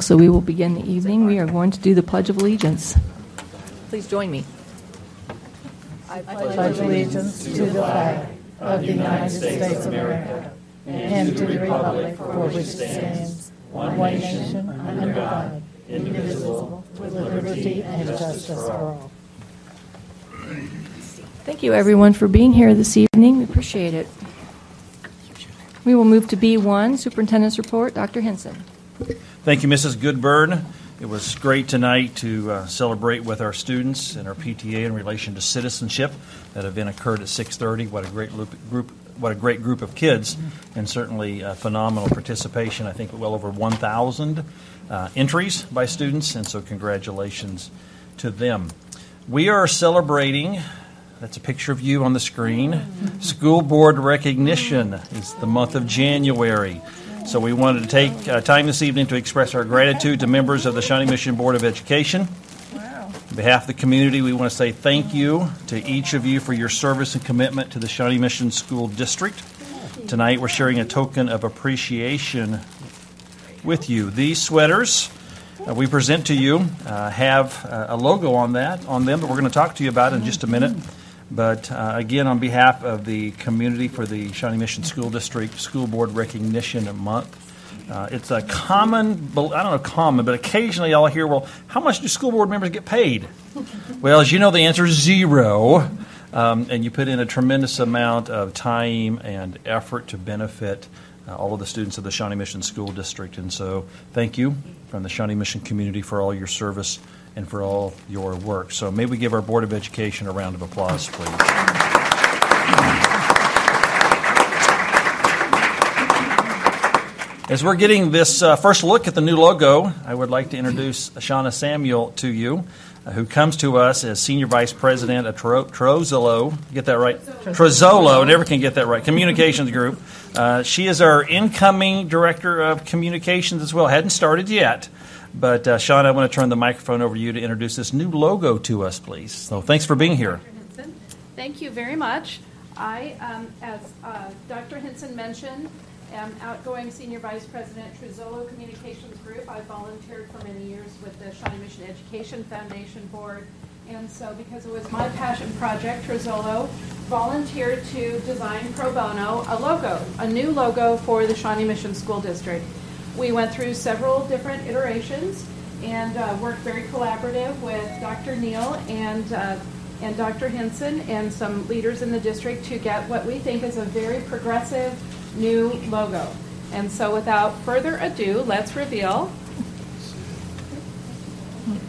o'clock, so we will begin the evening. We are going to do the Pledge of Allegiance. Please join me. I pledge allegiance to the flag of the United States of America and to the republic for which it stands, one nation, under God, indivisible, with liberty and justice for all. Thank you, everyone, for being here this evening. We appreciate it. We will move to B1, Superintendent's Report. Dr. Hinson. Thank you, Mrs. Goodburn. It was great tonight to uh, celebrate with our students and our PTA in relation to citizenship. That event occurred at 6:30. What a great group! What a great group of kids, and certainly phenomenal participation. I think well over 1,000 uh, entries by students, and so congratulations to them. We are celebrating that's a picture of you on the screen. School board recognition is the month of January. So we wanted to take uh, time this evening to express our gratitude to members of the Shawnee Mission Board of Education. On behalf of the community, we want to say thank you to each of you for your service and commitment to the Shawnee Mission School District. Tonight, we're sharing a token of appreciation with you. These sweaters uh, we present to you uh, have uh, a logo on that on them that we're going to talk to you about in just a minute. But uh, again, on behalf of the community for the Shawnee Mission School District School Board Recognition Month, uh, it's a common, I don't know common, but occasionally I'll hear, well, how much do school board members get paid? well, as you know, the answer is zero. Um, and you put in a tremendous amount of time and effort to benefit uh, all of the students of the Shawnee Mission School District. And so, thank you from the Shawnee Mission community for all your service and for all your work. So may we give our Board of Education a round of applause, please. As we're getting this uh, first look at the new logo, I would like to introduce Shauna Samuel to you, uh, who comes to us as Senior Vice President of Tro- Trozzolo. Get that right? Trozzolo. Never can get that right. Communications Group. Uh, she is our incoming Director of Communications as well. Hadn't started yet. But uh, Sean, I want to turn the microphone over to you to introduce this new logo to us, please. So thanks for being here. Thank you very much. I, um, as uh, Dr. Hinson mentioned, am outgoing Senior Vice President, Trozzolo Communications Group. I volunteered for many years with the Shawnee Mission Education Foundation Board. And so, because it was my passion project, Trozzolo volunteered to design pro bono a logo, a new logo for the Shawnee Mission School District. We went through several different iterations and uh, worked very collaborative with Dr. Neal and uh, and Dr. Hinson and some leaders in the district to get what we think is a very progressive new logo. And so, without further ado, let's reveal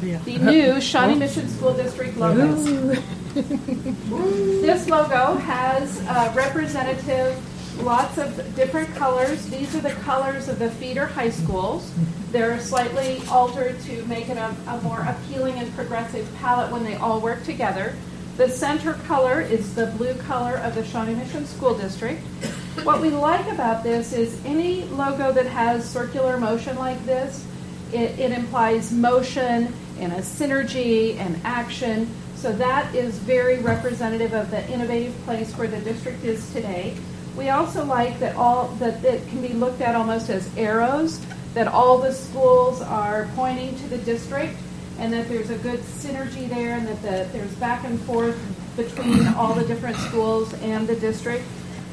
the new Shawnee Mission School District logo. this logo has a representative lots of different colors. These are the colors of the feeder high schools. They're slightly altered to make it a, a, more appealing and progressive palette when they all work together. The center color is the blue color of the Shawnee Mission School District. What we like about this is any logo that has circular motion like this, it, it implies motion and a synergy and action. So that is very representative of the innovative place where the district is today. We also like that all that it can be looked at almost as arrows, that all the schools are pointing to the district, and that there's a good synergy there, and that the, there's back and forth between all the different schools and the district.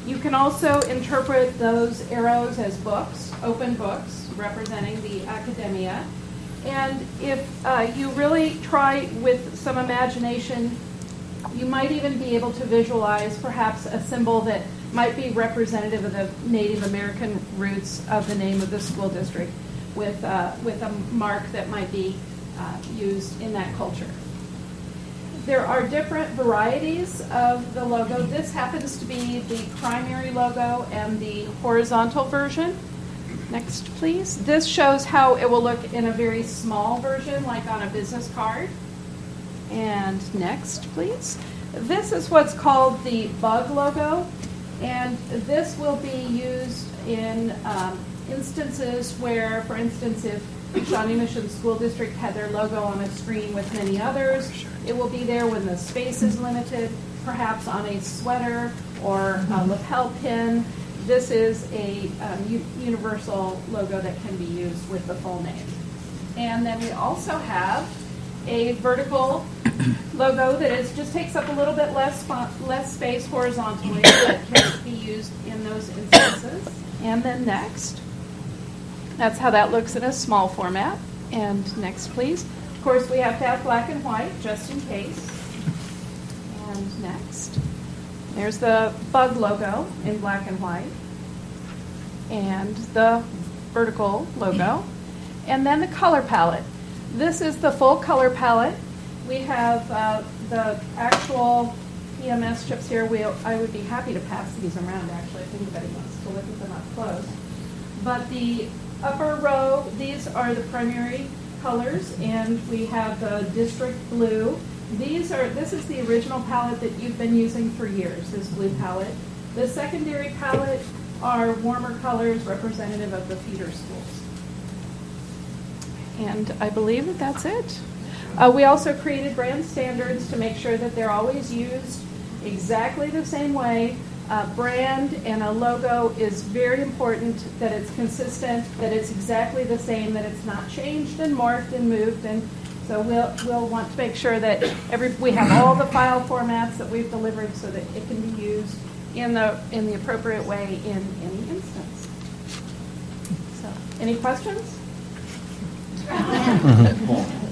You can also interpret those arrows as books, open books, representing the academia. And if uh, you really try with some imagination, you might even be able to visualize perhaps a symbol that might be representative of the Native American roots of the name of the school district with, uh, with a mark that might be uh, used in that culture. There are different varieties of the logo. This happens to be the primary logo and the horizontal version. Next, please. This shows how it will look in a very small version, like on a business card. And next, please. This is what's called the bug logo. And this will be used in um, instances where, for instance, if Shawnee Mission School District had their logo on a screen with many others, it will be there when the space is limited, perhaps on a sweater or a lapel pin. This is a um, universal logo that can be used with the full name. And then we also have a vertical logo that is, just takes up a little bit less, less space horizontally, but can be used in those instances. And then next, that's how that looks in a small format. And next, please. Of course, we have to have black and white, just in case. And next, there's the bug logo in black and white, and the vertical logo, and then the color palette. This is the full color palette. We have uh, the actual EMS chips here. We, I would be happy to pass these around, actually, if anybody wants to look at them up close. But the upper row, these are the primary colors, and we have the district blue. These are, this is the original palette that you've been using for years, this blue palette. The secondary palette are warmer colors representative of the feeder schools. And I believe that that's it. Uh, we also created brand standards to make sure that they're always used exactly the same way. Uh, brand and a logo is very important that it's consistent, that it's exactly the same, that it's not changed and morphed and moved. And so we'll, we'll want to make sure that every, we have all the file formats that we've delivered so that it can be used in the, in the appropriate way in any instance. So, any questions?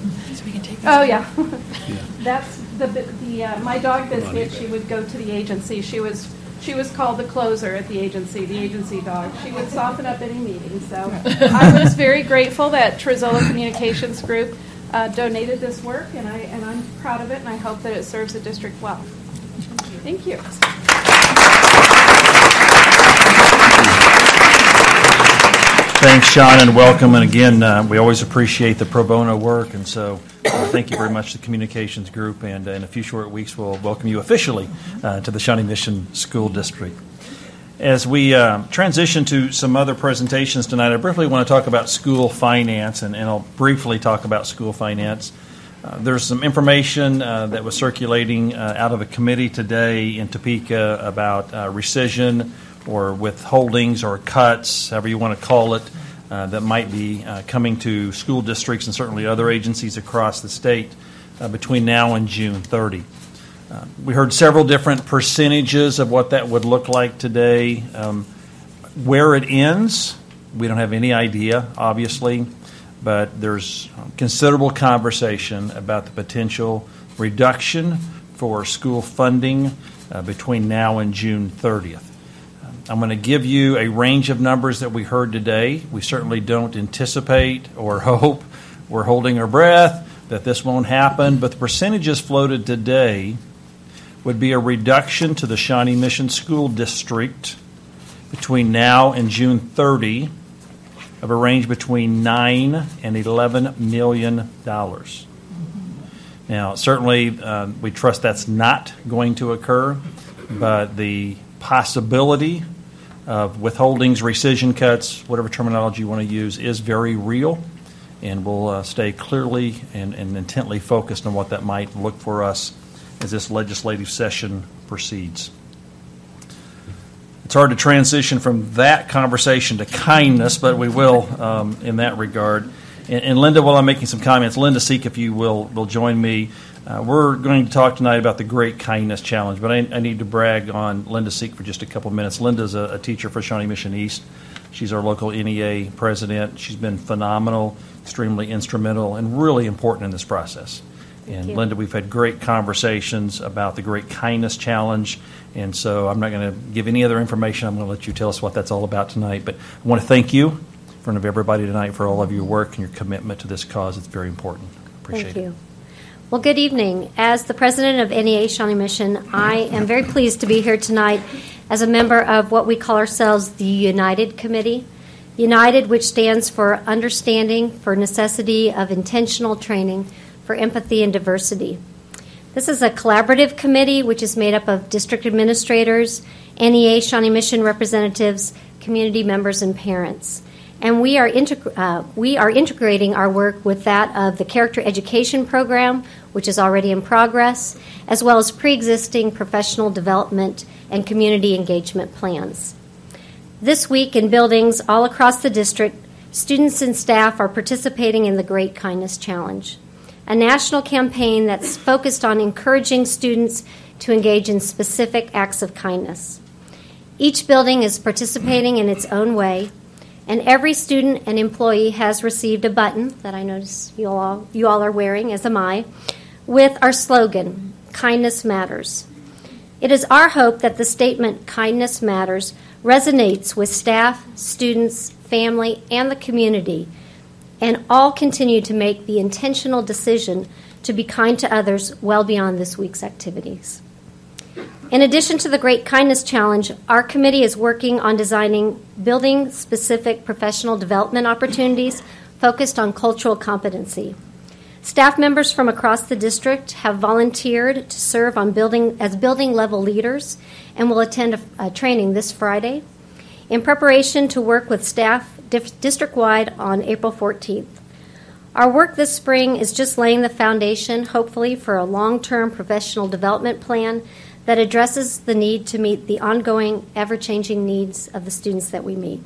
Oh, yeah. That's the, the, uh, my dog Biscuit, she would go to the agency. She was, she was called the closer at the agency, the agency dog. She would soften up any meeting, so. I was very grateful that Trozzolo Communications Group uh, donated this work, and I, and I'm proud of it, and I hope that it serves the district well. Thank you. Thanks, Sean, and welcome. And again, uh, we always appreciate the pro bono work, and so uh, thank you very much to the communications group. And uh, in a few short weeks, we'll welcome you officially uh, to the Shawnee Mission School District. As we uh, transition to some other presentations tonight, I briefly want to talk about school finance, and, and I'll briefly talk about school finance. Uh, there's some information that was circulating out of a committee today in Topeka about rescission or withholdings or cuts, however you want to call it, uh, that might be uh, coming to school districts and certainly other agencies across the state uh, between now and June 30. Uh, we heard several different percentages of what that would look like today. Um, where it ends, we don't have any idea, obviously, but there's considerable conversation about the potential reduction for school funding uh, between now and June 30th. I'm going to give you a range of numbers that we heard today. We certainly don't anticipate or hope, we're holding our breath that this won't happen, but the percentages floated today would be a reduction to the Shawnee Mission School District between now and June 30 of a range between 9 and 11 million dollars. Now, certainly, uh, we trust that's not going to occur, but the possibility withholdings, rescission cuts, whatever terminology you want to use, is very real. And we'll uh, stay clearly and, and intently focused on what that might look for us as this legislative session proceeds. It's hard to transition from that conversation to kindness, but we will um, in that regard. And, and, Linda, while I'm making some comments, Linda Sieck, if you will, will join me. Uh, we're going to talk tonight about the Great Kindness Challenge, but I, I need to brag on Linda Sieck for just a couple minutes. Linda's a, a teacher for Shawnee Mission East. She's our local NEA president. She's been phenomenal, extremely instrumental, and really important in this process. And Linda, we've had great conversations about the Great Kindness Challenge. And so I'm not going to give any other information. I'm going to let you tell us what that's all about tonight. But I want to thank you in front of everybody tonight for all of your work and your commitment to this cause. It's very important. Appreciate thank you. It. Well, good evening. As the president of NEA Shawnee Mission, I am very pleased to be here tonight as a member of what we call ourselves the United Committee. United, which stands for Understanding for Necessity of Intentional Training for Empathy and Diversity. This is a collaborative committee which is made up of district administrators, NEA Shawnee Mission representatives, community members, and parents. And we are, integ- uh, we are integrating our work with that of the Character Education Program, which is already in progress, as well as pre existing professional development and community engagement plans. This week, in buildings all across the district, students and staff are participating in the Great Kindness Challenge, a national campaign that's focused on encouraging students to engage in specific acts of kindness. Each building is participating in its own way, and every student and employee has received a button that I notice you all, you all are wearing, as am I, with our slogan, Kindness Matters. It is our hope that the statement, Kindness Matters, resonates with staff, students, family, and the community, and all continue to make the intentional decision to be kind to others well beyond this week's activities. In addition to the Great Kindness Challenge, our committee is working on designing building specific professional development opportunities focused on cultural competency. Staff members from across the district have volunteered to serve on building as building level leaders and will attend a, a training this Friday in preparation to work with staff district wide on April 14th. Our work this spring is just laying the foundation, hopefully, for a long term professional development plan that addresses the need to meet the ongoing, ever changing needs of the students that we meet.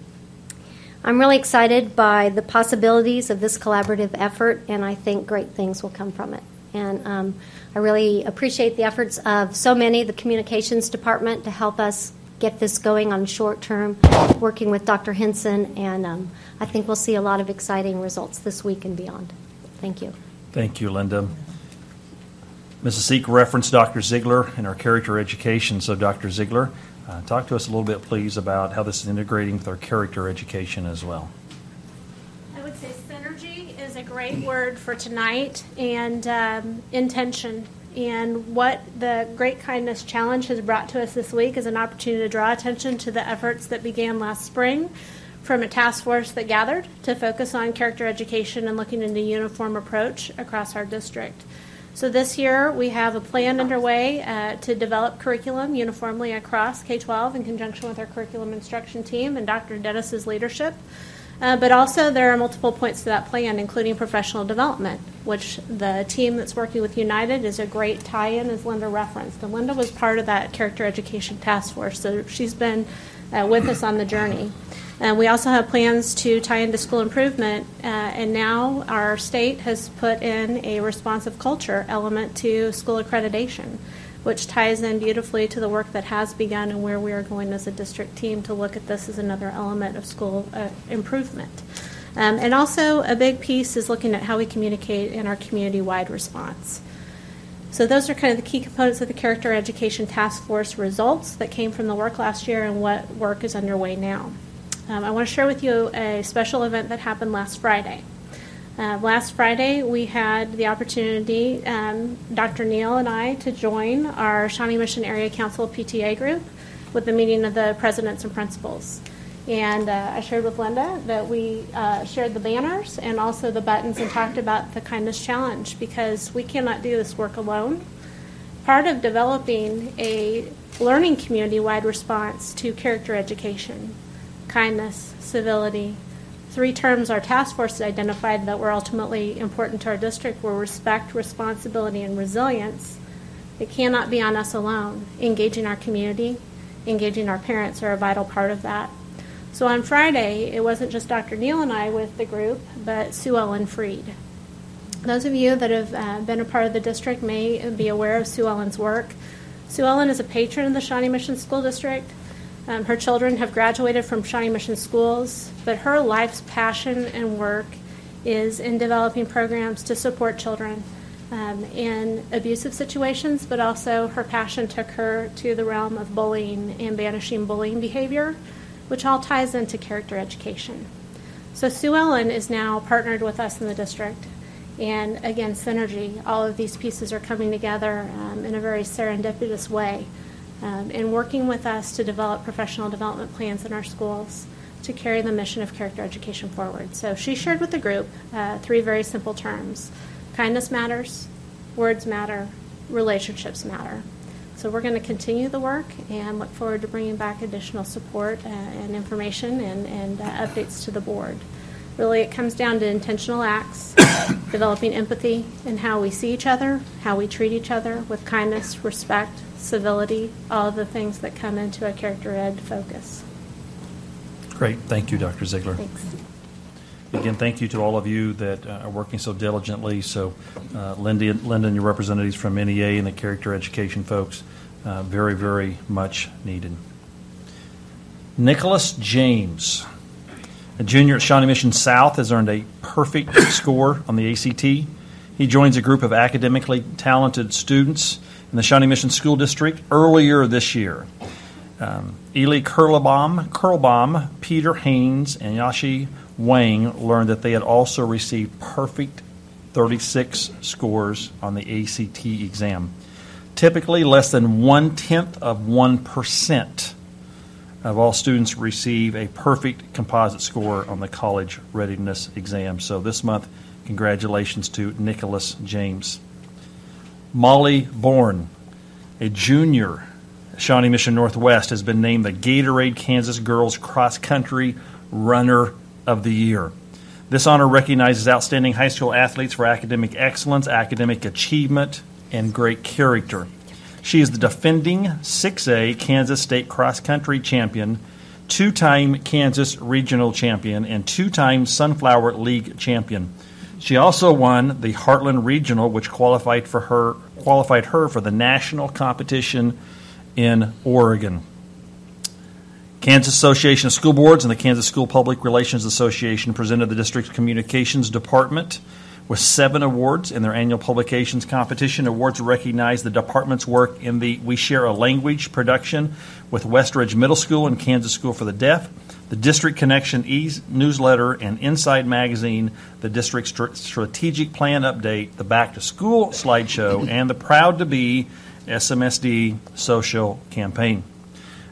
I'm really excited by the possibilities of this collaborative effort, and I think great things will come from it. And um, I really appreciate the efforts of so many, the communications department, to help us get this going on short term, working with Dr. Hinson, and um, I think we'll see a lot of exciting results this week and beyond. Thank you. Thank you, Linda. Mrs. Sieck referenced Dr. Ziegler in our character education. So, Dr. Ziegler, uh, talk to us a little bit, please, about how this is integrating with our character education as well. I would say synergy is a great word for tonight and um, intention. And what the Great Kindness Challenge has brought to us this week is an opportunity to draw attention to the efforts that began last spring from a task force that gathered to focus on character education and looking into uniform approach across our district. So this year we have a plan underway uh, to develop curriculum uniformly across K 12 in conjunction with our curriculum instruction team and Dr. Dennis's leadership. Uh, but also, there are multiple points to that plan, including professional development, which the team that's working with United is a great tie in, as Linda referenced. And Linda was part of that character education task force, so she's been uh, with us on the journey. And we also have plans to tie into school improvement, uh, and now our state has put in a responsive culture element to school accreditation, which ties in beautifully to the work that has begun and where we are going as a district team to look at this as another element of school uh, improvement. Um, and also, a big piece is looking at how we communicate in our community wide response. So, those are kind of the key components of the Character Education Task Force results that came from the work last year and what work is underway now. Um, I want to share with you a special event that happened last Friday. Uh, last Friday, we had the opportunity, um, Dr. Neal and I, to join our Shawnee Mission Area Council PTA group with the meeting of the presidents and principals. And uh, I shared with Linda that we uh, shared the banners and also the buttons and talked about the Kindness Challenge because we cannot do this work alone. Part of developing a learning community wide response to character education kindness, civility. Three terms our task force identified that were ultimately important to our district were respect, responsibility, and resilience. It cannot be on us alone. Engaging our community, engaging our parents are a vital part of that. So on Friday, it wasn't just Dr. Neal and I with the group, but Sue Ellen Fried. Those of you that have uh, been a part of the district may be aware of Sue Ellen's work. Sue Ellen is a patron of the Shawnee Mission School District. Um, her children have graduated from Shawnee Mission schools, but her life's passion and work is in developing programs to support children um, in abusive situations, but also her passion took her to the realm of bullying and banishing bullying behavior, which all ties into character education. So Sue Ellen is now partnered with us in the district. And again, synergy, all of these pieces are coming together um, in a very serendipitous way um, and working with us to develop professional development plans in our schools to carry the mission of character education forward. So she shared with the group uh, three very simple terms kindness matters, words matter, relationships matter. So we're going to continue the work and look forward to bringing back additional support uh, and information and, and uh, updates to the board. Really, it comes down to intentional acts, developing empathy in how we see each other, how we treat each other with kindness, respect, civility, all of the things that come into a character ed focus. Great. Thank you, Dr. Ziegler. Thanks. again, thank you to all of you that uh, are working so diligently. So, uh, Lindy, Linda and your representatives from NEA and the character education folks, uh, very, very much needed. Nicholas James, a junior at Shawnee Mission South, has earned a perfect score on the ACT. He joins a group of academically talented students in the Shawnee Mission School District earlier this year. Um, Kurlbaum, Kurlbaum, Peter Haynes, and Yashi Wang learned that they had also received perfect 36 scores on the ACT exam. Typically, less than one tenth of 1% of all students receive a perfect composite score on the college readiness exam. So this month, congratulations to Nicholas James. Molly Born, a junior Shawnee Mission Northwest, has been named the Gatorade Kansas Girls Cross Country Runner of the Year. This honor recognizes outstanding high school athletes for academic excellence, academic achievement, and great character. She is the defending 6A Kansas State cross country champion, two time Kansas regional champion, and two time Sunflower League champion. She also won the Heartland Regional, which qualified for her qualified her for the national competition in Oregon. Kansas Association of School Boards and the Kansas School Public Relations Association presented the district's communications department with seven awards in their annual publications competition. Awards recognize the department's work in the We Share a Language production with Westridge Middle School and Kansas School for the Deaf, the District Connection e newsletter and Inside Magazine, the district strategic plan update, the Back to School slideshow, and the Proud to Be SMSD social campaign.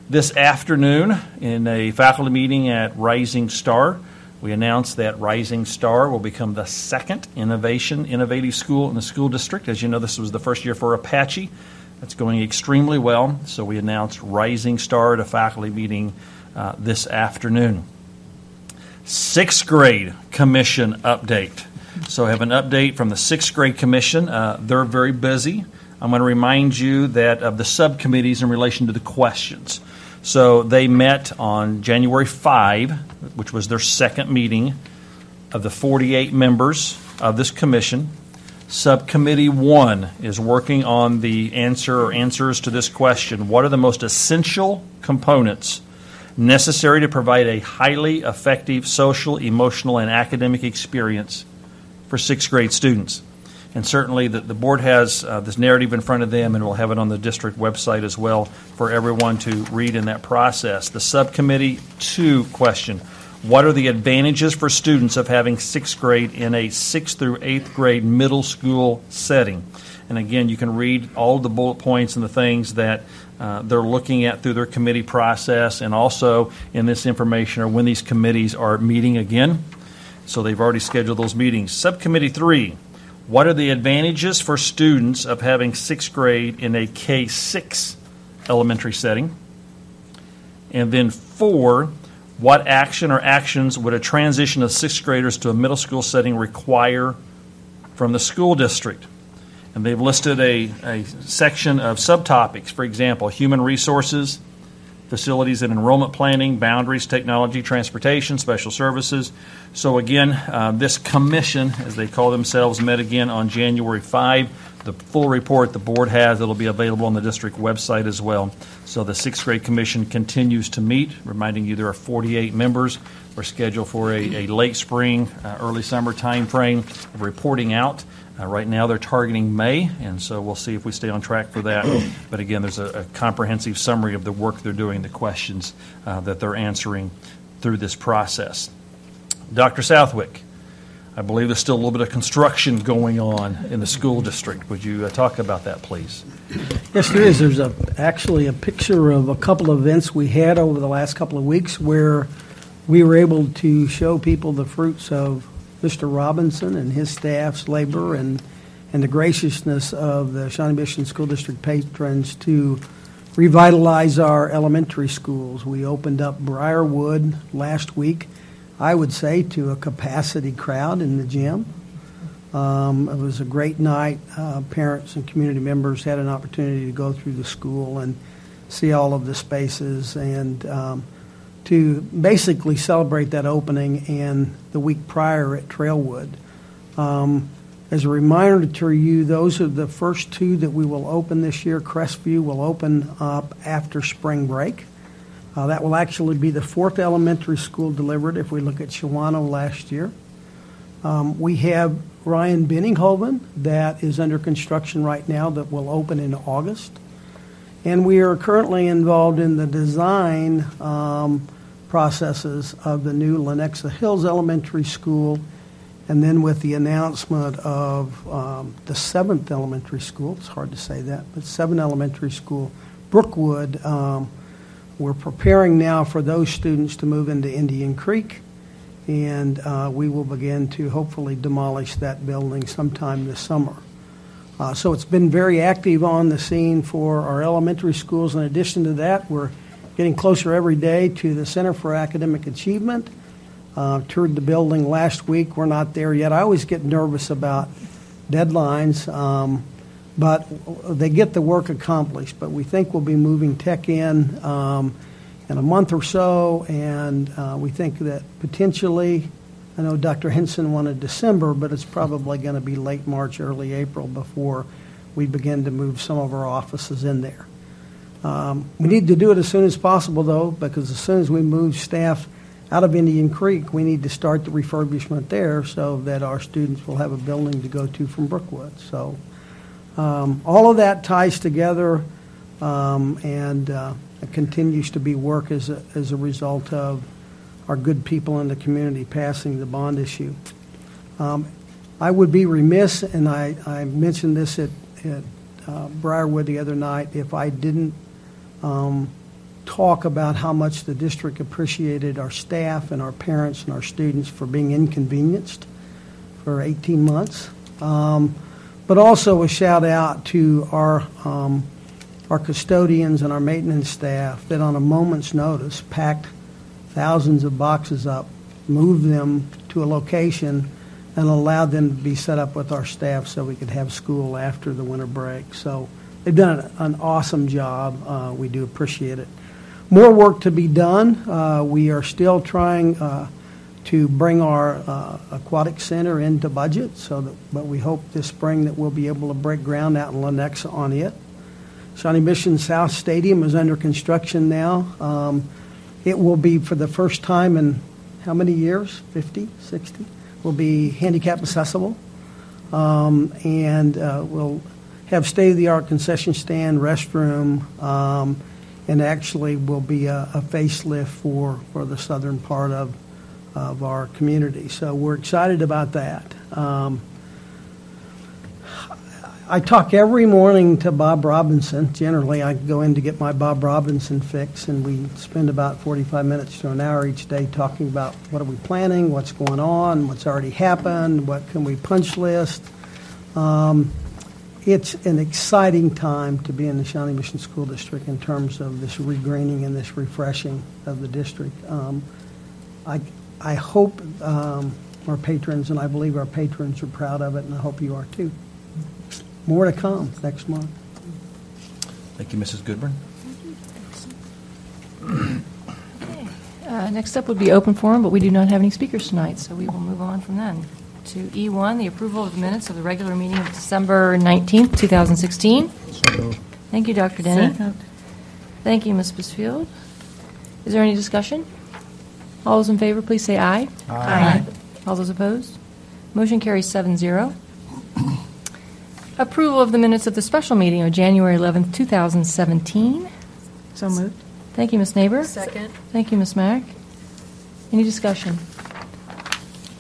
This afternoon, in a faculty meeting at Rising Star, we announced that Rising Star will become the second innovation innovative school in the school district. As you know, this was the first year for Apache. That's going extremely well. So we announced Rising Star at a faculty meeting uh, this afternoon. Sixth grade commission update. So I have an update from the sixth grade commission. Uh, they're very busy. I'm going to remind you that of the subcommittees in relation to the questions. So they met on January 5, which was their second meeting of the 48 members of this commission. Subcommittee 1 is working on the answer or answers to this question What are the most essential components necessary to provide a highly effective social, emotional, and academic experience for sixth grade students? And certainly, the, the board has uh, this narrative in front of them, and we'll have it on the district website as well for everyone to read in that process. The subcommittee two question What are the advantages for students of having sixth grade in a sixth through eighth grade middle school setting? And again, you can read all the bullet points and the things that uh, they're looking at through their committee process, and also in this information are when these committees are meeting again. So they've already scheduled those meetings. Subcommittee three what are the advantages for students of having sixth grade in a K 6 elementary setting? And then, four, what action or actions would a transition of sixth graders to a middle school setting require from the school district? And they've listed a, a section of subtopics, for example, human resources, facilities and enrollment planning, boundaries, technology, transportation, special services. So, again, uh, this commission, as they call themselves, met again on January 5. The full report the board has, it'll be available on the district website as well. So, the sixth grade commission continues to meet, reminding you there are 48 members. We're scheduled for a, a late spring, uh, early summer time frame of reporting out. Uh, right now, they're targeting May, and so we'll see if we stay on track for that. But again, there's a, a comprehensive summary of the work they're doing, the questions uh, that they're answering through this process. Dr. Southwick, I believe there's still a little bit of construction going on in the school district. Would you uh, talk about that, please? Yes, there is. There's a, actually a picture of a couple of events we had over the last couple of weeks where we were able to show people the fruits of Mr. Robinson and his staff's labor and, and the graciousness of the Shawnee Mission School District patrons to revitalize our elementary schools. We opened up Briarwood last week, I would say, to a capacity crowd in the gym. Um, it was a great night. Uh, parents and community members had an opportunity to go through the school and see all of the spaces. And um, to basically celebrate that opening and the week prior at Trailwood. Um, As a reminder to you, those are the first two that we will open this year. Crestview will open up after spring break. Uh, That will actually be the fourth elementary school delivered if we look at Shawanoe last year. Um, We have Rhein Benninghoven that is under construction right now that will open in August. And we are currently involved in the design um, processes of the new Lenexa Hills Elementary School, and then with the announcement of um, the seventh elementary school, it's hard to say that, but seventh elementary school, Brookwood, um, we're preparing now for those students to move into Indian Creek, and uh, we will begin to hopefully demolish that building sometime this summer. Uh, So it's been very active on the scene for our elementary schools. In addition to that, we're getting closer every day to the Center for Academic Achievement. Uh, Toured the building last week. We're not there yet. I always get nervous about deadlines, um, but they get the work accomplished. But we think we'll be moving tech in um, in a month or so, and uh, we think that potentially I know Dr. Hinson wanted December, but it's probably going to be late March, early April before we begin to move some of our offices in there. Um, we need to do it as soon as possible, though, because as soon as we move staff out of Indian Creek, we need to start the refurbishment there so that our students will have a building to go to from Brookwood. So um, all of that ties together, um, and uh, continues to be work as a, as a result of our good people in the community passing the bond issue. Um, I would be remiss, and I, I mentioned this at, at uh, Briarwood the other night, if I didn't um, talk about how much the district appreciated our staff and our parents and our students for being inconvenienced for 18 months. Um, but also a shout out to our um, our custodians and our maintenance staff that on a moment's notice packed thousands of boxes up, moved them to a location, and allowed them to be set up with our staff so we could have school after the winter break. So they've done an, awesome job. Uh, we do appreciate it. More work to be done. Uh, we are still trying uh, to bring our uh, aquatic center into budget, so that, but we hope this spring that we'll be able to break ground out in Lenexa on it. Shawnee Mission South Stadium is under construction now. Um, it will be for the first time in how many years? 50, 60? Will be handicap accessible. Um, and uh, we'll have state of the art concession stand, restroom, um, and actually will be a, a facelift for, for the southern part of, of our community. So we're excited about that. Um, I talk every morning to Bob Robinson. Generally, I go in to get my Bob Robinson fix, and we spend about 45 minutes to an hour each day talking about what are we planning, what's going on, what's already happened, what can we punch list. Um, it's an exciting time to be in the Shawnee Mission School District in terms of this regreening and this refreshing of the district. Um, I, I hope um, our patrons, and I believe our patrons are proud of it, and I hope you are too. More to come next month. Thank you, Mrs. Goodburn. Uh, Next up would be open forum, but we do not have any speakers tonight, so we will move on from then. To E1, the approval of the minutes of the regular meeting of December 19th, 2016. Thank you, Dr. Denny. Thank you, Ms. Bisfield. Is there any discussion? All those in favor, please say aye. Aye. All those opposed? Motion carries seven zero. Approval of the minutes of the special meeting of January 11th, 2017. So moved. Thank you, Ms. Neighbor. Second. Thank you, Ms. Mack. Any discussion?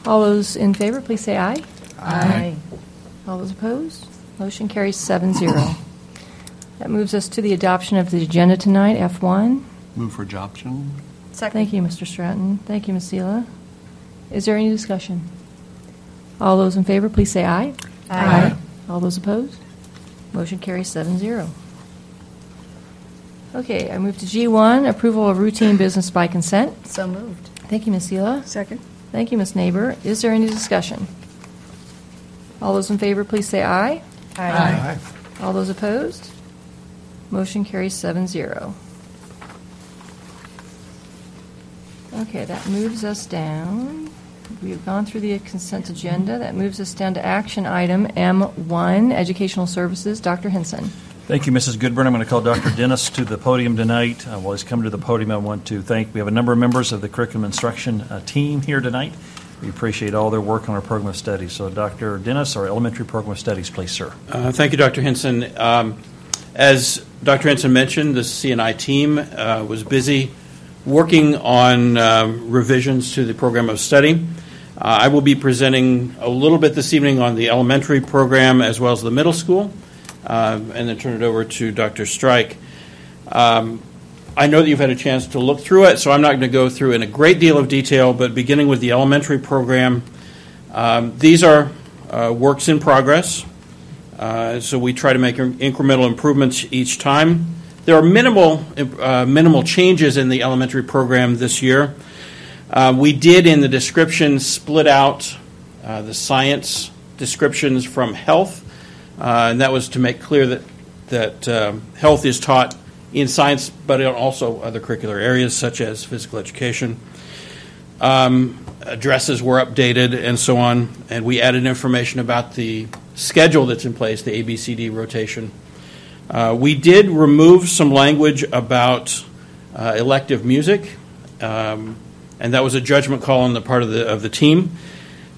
All those in favor, please say aye. Aye. All those opposed? Motion carries seven zero. That moves us to the adoption of the agenda tonight, F1. Move for adoption. Second. Thank you, Mr. Stratton. Thank you, Ms. Seela. Is there any discussion? All those in favor, please say aye. Aye. All those opposed? Motion carries 7-0. Okay, I move to G1, approval of routine business by consent. So moved. Thank you, Ms. Seela. Second. Thank you, Ms. Neighbor. Is there any discussion? All those in favor, please say aye. Aye. All those opposed? Motion carries 7-0. Okay, that moves us down. We've gone through the consent agenda. That moves us down to action item M1, Educational Services. Dr. Hinson. Thank you, Mrs. Goodburn. I'm going to call Dr. Dennis to the podium tonight. Uh, While he's coming to the podium, I want to thank, we have a number of members of the curriculum instruction uh, team here tonight. We appreciate all their work on our program of studies. So Dr. Dennis, our elementary program of studies, please, sir. Uh, Thank you, Dr. Hinson. Um, As Dr. Hinson mentioned, the CNI team uh, was busy working on um, revisions to the program of study. Uh, I will be presenting a little bit this evening on the elementary program as well as the middle school, um, and then turn it over to Dr. Strike. Um, I know that you've had a chance to look through it, so I'm not going to go through in a great deal of detail, but beginning with the elementary program, um, these are uh, works in progress. Uh, so we try to make incremental improvements each time. There are minimal uh, minimal changes in the elementary program this year. Uh, we did in the description split out uh, the science descriptions from health, uh, and that was to make clear that that um, health is taught in science, but also other curricular areas such as physical education. Um, addresses were updated and so on, and we added information about the schedule that's in place, the ABCD rotation. Uh, we did remove some language about uh, elective music, um, and that was a judgment call on the part of the of the team.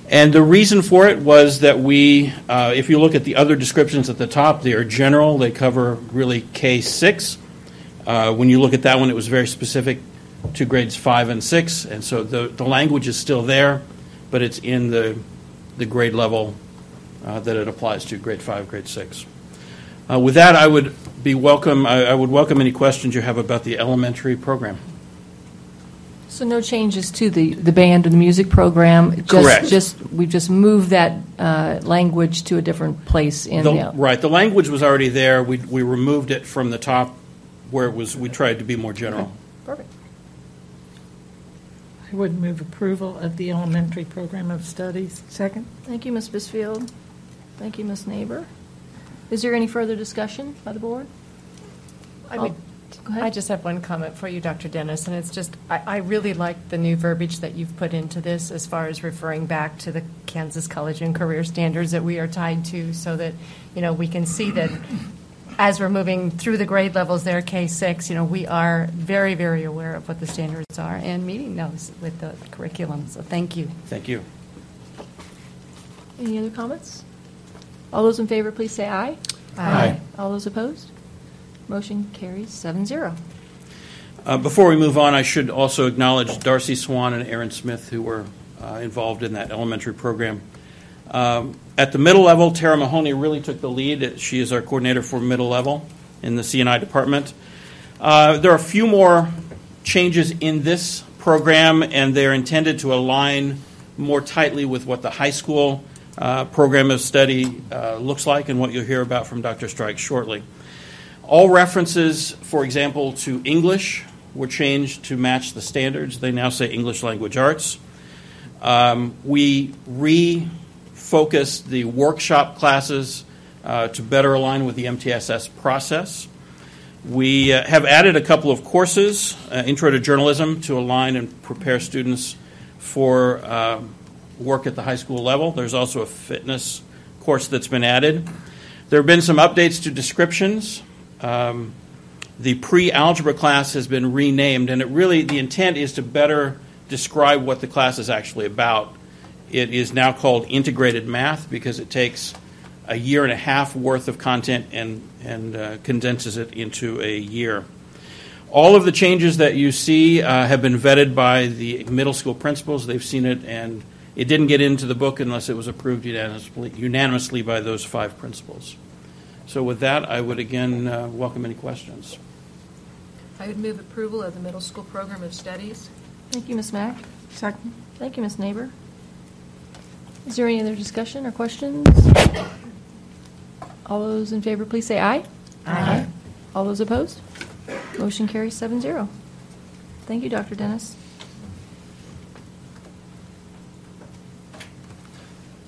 And the reason for it was that we, uh, if you look at the other descriptions at the top, they are general. They cover really K six. Uh, when you look at that one, it was very specific to grades five and six, and so the the language is still there, but it's in the the grade level uh, that it applies to, grade five, grade six. Uh, with that, I would be welcome. I, I would welcome any questions you have about the elementary program. So no changes to the, the band or the music program? Just- Correct. Just, we've just moved that uh, language to a different place in The- the... right, the language was already there. We we removed it from the top where it was. We tried to be more general. Perfect. I would move approval of the elementary program of studies. Second. Thank you, Ms. Bisfield. Thank you, Ms. Neighbor. Is there any further discussion by the board? I would, Go ahead. I just have one comment for you, Dr. Dennis, and it's just, I, I really like the new verbiage that you've put into this as far as referring back to the Kansas College and Career Standards that we are tied to, so that, you know, we can see that as we're moving through the grade levels there, K-6, you know, we are very, very aware of what the standards are and meeting those with the curriculum, so thank you. Thank you. Any other comments? All those in favor, please say aye. Aye. All those opposed? Motion carries seven zero. Uh, Before we move on, I should also acknowledge Darcy Swan and Aaron Smith, who were uh, involved in that elementary program. Um, At the middle level, Tara Mahoney really took the lead. She is our coordinator for middle level in the CNI department. Uh, There are a few more changes in this program, and they're intended to align more tightly with what the high school uh, program of study uh, looks like and what you'll hear about from Dr. Strike shortly. All references, for example, to English were changed to match the standards. They now say English language arts. Um, we refocused the workshop classes uh, to better align with the MTSS process. We uh, have added a couple of courses, uh, Intro to Journalism, to align and prepare students for uh, work at the high school level. There's also a fitness course that's been added. There have been some updates to descriptions. Um, the pre-algebra class has been renamed, and it really the intent is to better describe what the class is actually about. It is now called integrated math because it takes a year and a half worth of content and and uh, condenses it into a year. All of the changes that you see uh, have been vetted by the middle school principals. They've seen it, and it didn't get into the book unless it was approved unanimously, unanimously by those five principals. So, with that, I would again uh, welcome any questions. I would move approval of the middle school program of studies. Thank you, Ms. Mack. Second. Thank you, Ms. Neighbor. Is there any other discussion or questions? All those in favor, please say aye. Aye. All those opposed? Motion carries seven zero. Thank you, Dr. Dennis.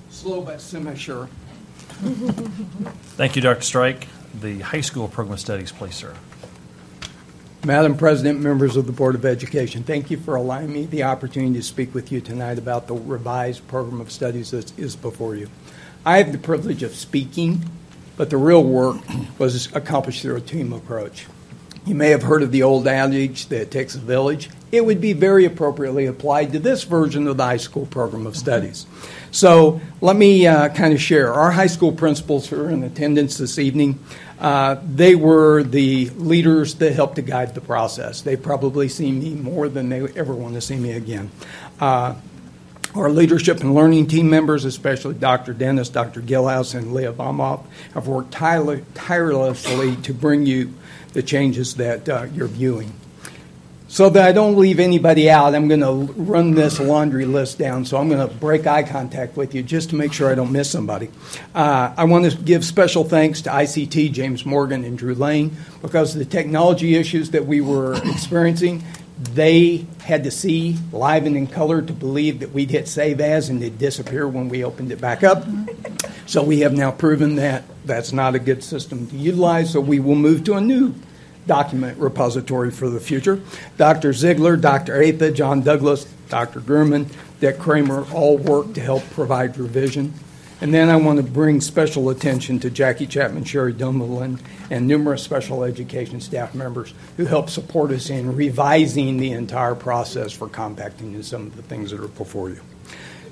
Slow but semi-sure. Thank you, Dr. Strike. The high school program of studies, please, sir. Madam President, members of the Board of Education, thank you for allowing me the opportunity to speak with you tonight about the revised program of studies that is before you. I have the privilege of speaking, but the real work was accomplished through a team approach. You may have heard of the old adage that takes a village. It would be very appropriately applied to this version of the high school program of studies. So let me uh, kind of share. Our high school principals who are in attendance this evening, uh, they were the leaders that helped to guide the process. They probably see me more than they ever want to see me again. Uh, our leadership and learning team members, especially Dr. Dennis, Dr. Gillhouse, and Leah Baumhoff, have worked tire- tirelessly to bring you the changes that uh, you're viewing. So that I don't leave anybody out, I'm going to run this laundry list down. So I'm going to break eye contact with you just to make sure I don't miss somebody. Uh, I want to give special thanks to ICT, James Morgan, and Drew Lane, because of the technology issues that we were experiencing. They had to see live and in color to believe that we'd hit save as and it'd disappear when we opened it back up. So we have now proven that that's not a good system to utilize. So we will move to a new document repository for the future. Dr. Ziegler, Dr. Atha, John Douglas, Dr. Gurman, Dick Kramer all worked to help provide revision. And then I want to bring special attention to Jackie Chapman, Sherry Dumoulin, and numerous special education staff members who helped support us in revising the entire process for compacting and some of the things that are before you.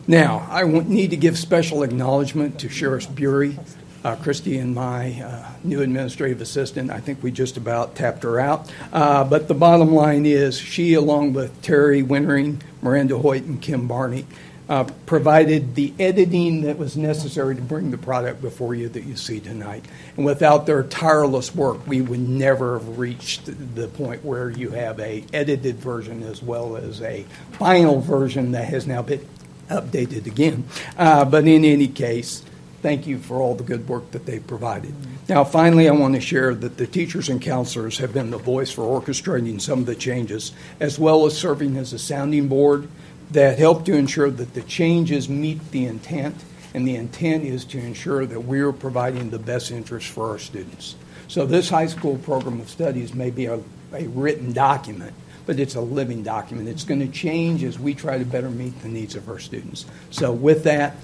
Now, I need to give special acknowledgement to Sheriff Bury, uh, Christy and my uh, new administrative assistant. I think we just about tapped her out. Uh, but the bottom line is she, along with Terry Wintering, Miranda Hoyt, and Kim Barney, uh, provided the editing that was necessary to bring the product before you that you see tonight. And without their tireless work, we would never have reached the point where you have a edited version as well as a final version that has now been updated again. Uh, but in any case, thank you for all the good work that they've provided. Now, finally, I want to share that the teachers and counselors have been the voice for orchestrating some of the changes, as well as serving as a sounding board that help to ensure that the changes meet the intent, and the intent is to ensure that we are providing the best interest for our students. So, this high school program of studies may be a, a written document, but it's a living document. It's going to change as we try to better meet the needs of our students. So, with that,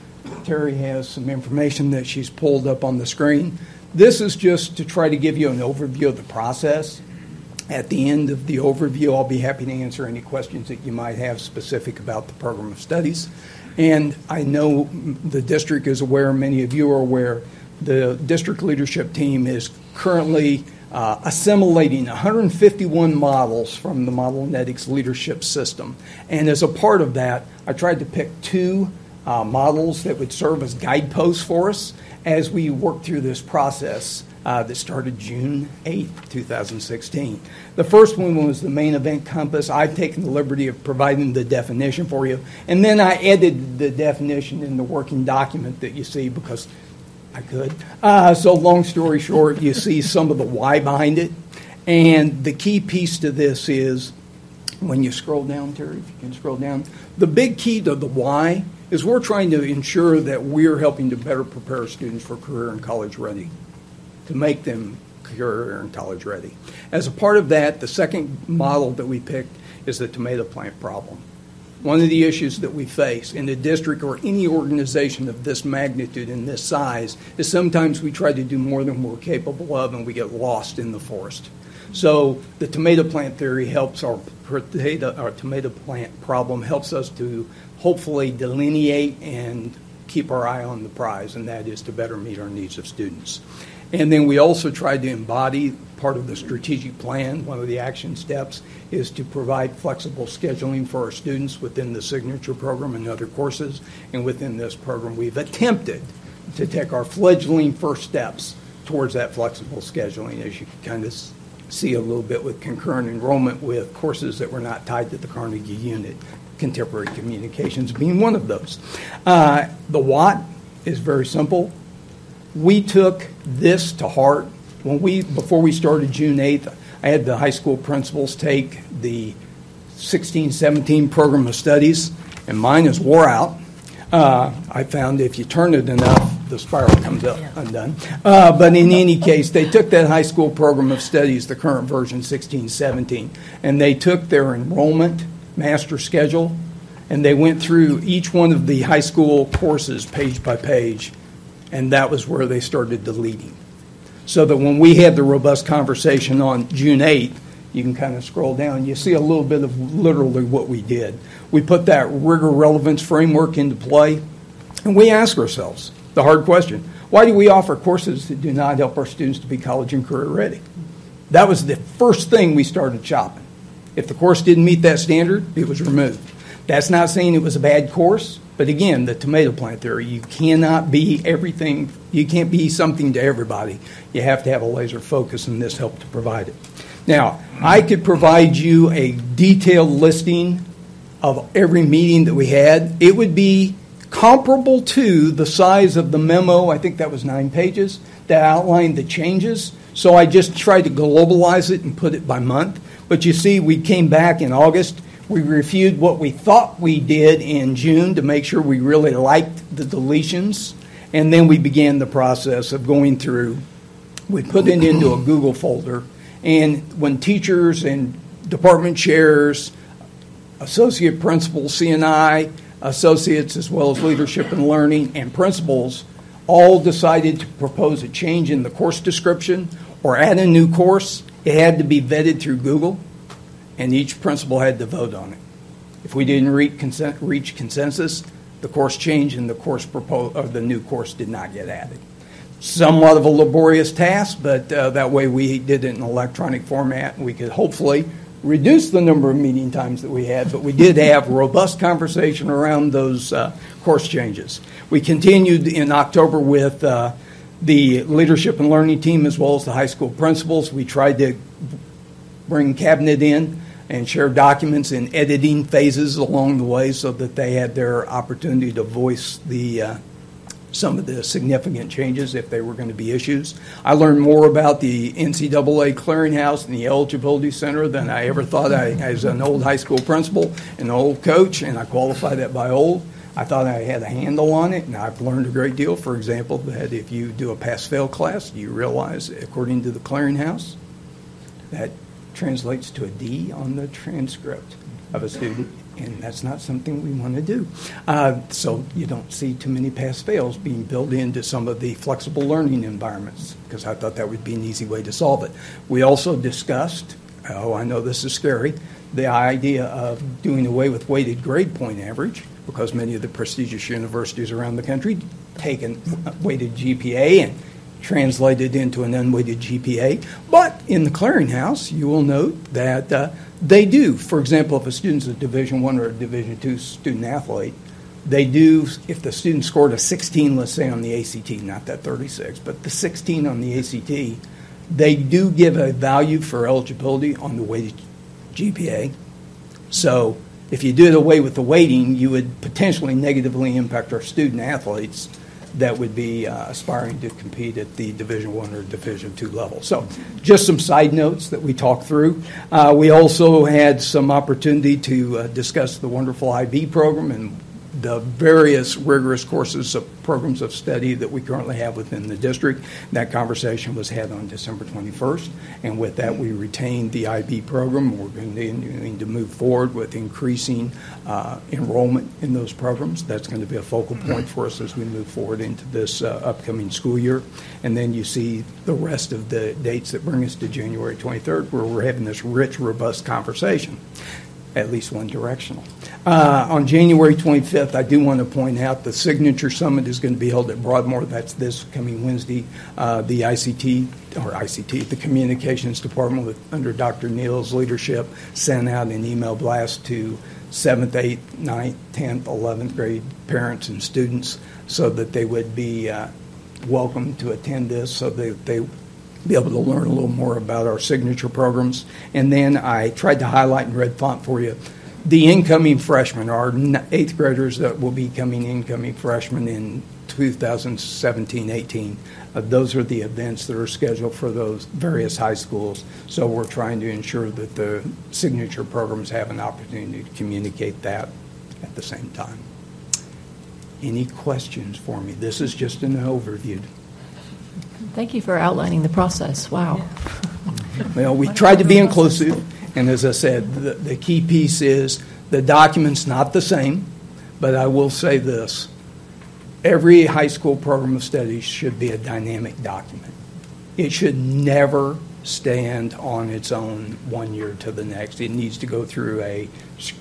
Terry has some information that she's pulled up on the screen. This is just to try to give you an overview of the process. At the end of the overview, I'll be happy to answer any questions that you might have specific about the program of studies. And I know the district is aware, many of you are aware, the district leadership team is currently uh, assimilating 151 models from the Modelnetics leadership system. And as a part of that, I tried to pick two uh, models that would serve as guideposts for us as we work through this process uh, that started June 8, 2016. The first one was the main event compass. I've taken the liberty of providing the definition for you, and then I edited the definition in the working document that you see because I could. Uh, so, long story short, you see some of the why behind it. And the key piece to this is when you scroll down, Terry, if you can scroll down, the big key to the why is we're trying to ensure that we're helping to better prepare students for career and college ready, to make them career and college ready. As a part of that, the second model that we picked is the tomato plant problem. One of the issues that we face in the district or any organization of this magnitude and this size is sometimes we try to do more than we're capable of and we get lost in the forest. So the tomato plant theory helps our potato, our tomato plant problem helps us to hopefully delineate and keep our eye on the prize, and that is to better meet our needs of students. And then we also tried to embody part of the strategic plan. One of the action steps is to provide flexible scheduling for our students within the signature program and other courses. And within this program, we've attempted to take our fledgling first steps towards that flexible scheduling, as you can kind of see a little bit with concurrent enrollment with courses that were not tied to the Carnegie unit contemporary communications being one of those. Uh, the what is very simple. We took this to heart when we before we started June 8th. I had the high school principals take the 16-17 program of studies, and mine is wore out. Uh, I found if you turn it enough, the spiral comes up undone. Uh, but in any case, they took that high school program of studies, the current version 1617, and they took their enrollment master schedule and they went through each one of the high school courses page by page, and that was where they started deleting. So that when we had the robust conversation on June 8th, you can kind of scroll down, you see a little bit of literally what we did. We put that rigor relevance framework into play, and we ask ourselves the hard question why do we offer courses that do not help our students to be college and career ready? That was the first thing we started shopping. If the course didn't meet that standard, it was removed. That's not saying it was a bad course, but again, the tomato plant theory, you cannot be everything, you can't be something to everybody. You have to have a laser focus, and this helped to provide it. Now, I could provide you a detailed listing of every meeting that we had. It would be comparable to the size of the memo, I think that was nine pages, that outlined the changes. So I just tried to globalize it and put it by month. But you see, we came back in August we reviewed what we thought we did in June to make sure we really liked the deletions. And then we began the process of going through. We put it into a Google folder. And when teachers and department chairs, associate principals, CNI, associates, as well as leadership and learning, and principals all decided to propose a change in the course description or add a new course, it had to be vetted through Google and each principal had to vote on it. If we didn't reach, consensus, the course changed and the course proposed, or the new course did not get added. Somewhat of a laborious task, but uh, that way we did it in electronic format. and We could hopefully reduce the number of meeting times that we had, but we did have robust conversation around those uh, course changes. We continued in October with uh, the leadership and learning team as well as the high school principals. We tried to bring cabinet in and share documents in editing phases along the way so that they had their opportunity to voice the uh, some of the significant changes if they were going to be issues. I learned more about the NCAA clearinghouse and the eligibility center than I ever thought I, as an old high school principal and an old coach, and I qualify that by old. I thought I had a handle on it, and I've learned a great deal. For example, that if you do a pass fail class, you realize, according to the clearinghouse, that translates to a D on the transcript of a student, and that's not something we want to do. Uh, so you don't see too many pass fails being built into some of the flexible learning environments because I thought that would be an easy way to solve it. We also discussed, oh, I know this is scary, the idea of doing away with weighted grade point average because many of the prestigious universities around the country take a weighted GPA and translated into an unweighted GPA. But in the clearinghouse, you will note that uh, they do. For example, if a student's a Division One or a Division Two student athlete, they do. If the student scored a 16, let's say on the ACT, not that 36, but the 16 on the ACT, they do give a value for eligibility on the weighted GPA. So if you did away with the weighting, you would potentially negatively impact our student athletes that would be uh, aspiring to compete at the Division One or Division Two level. So, just some side notes that we talked through. Uh, we also had some opportunity to uh, discuss the wonderful IB program and the various rigorous courses of programs of study that we currently have within the district. That conversation was had on December 21st, and with that, we retained the IB program. We're continuing to move forward with increasing uh, enrollment in those programs. That's going to be a focal point for us as we move forward into this uh, upcoming school year. And then you see the rest of the dates that bring us to January 23rd, where we're having this rich, robust conversation at least one directional. Uh, on January 25th, I do want to point out the Signature Summit is going to be held at Broadmoor. That's this coming Wednesday. Uh, the ICT, or ICT, the Communications Department, with, under Dr. Neal's leadership, sent out an email blast to 7th, 8th, 9th, 10th, 11th grade parents and students so that they would be uh, welcome to attend this so that they be able to learn a little more about our signature programs. And then I tried to highlight in red font for you the incoming freshmen, our eighth graders that will be coming incoming freshmen in 2017 18. Uh, those are the events that are scheduled for those various high schools. So we're trying to ensure that the signature programs have an opportunity to communicate that at the same time. Any questions for me? This is just an overview. Thank you for outlining the process. Wow. Well, we tried to be inclusive, and as I said, the, the key piece is the document's not the same, but I will say this. Every high school program of studies should be a dynamic document. It should never stand on its own one year to the next. It needs to go through a,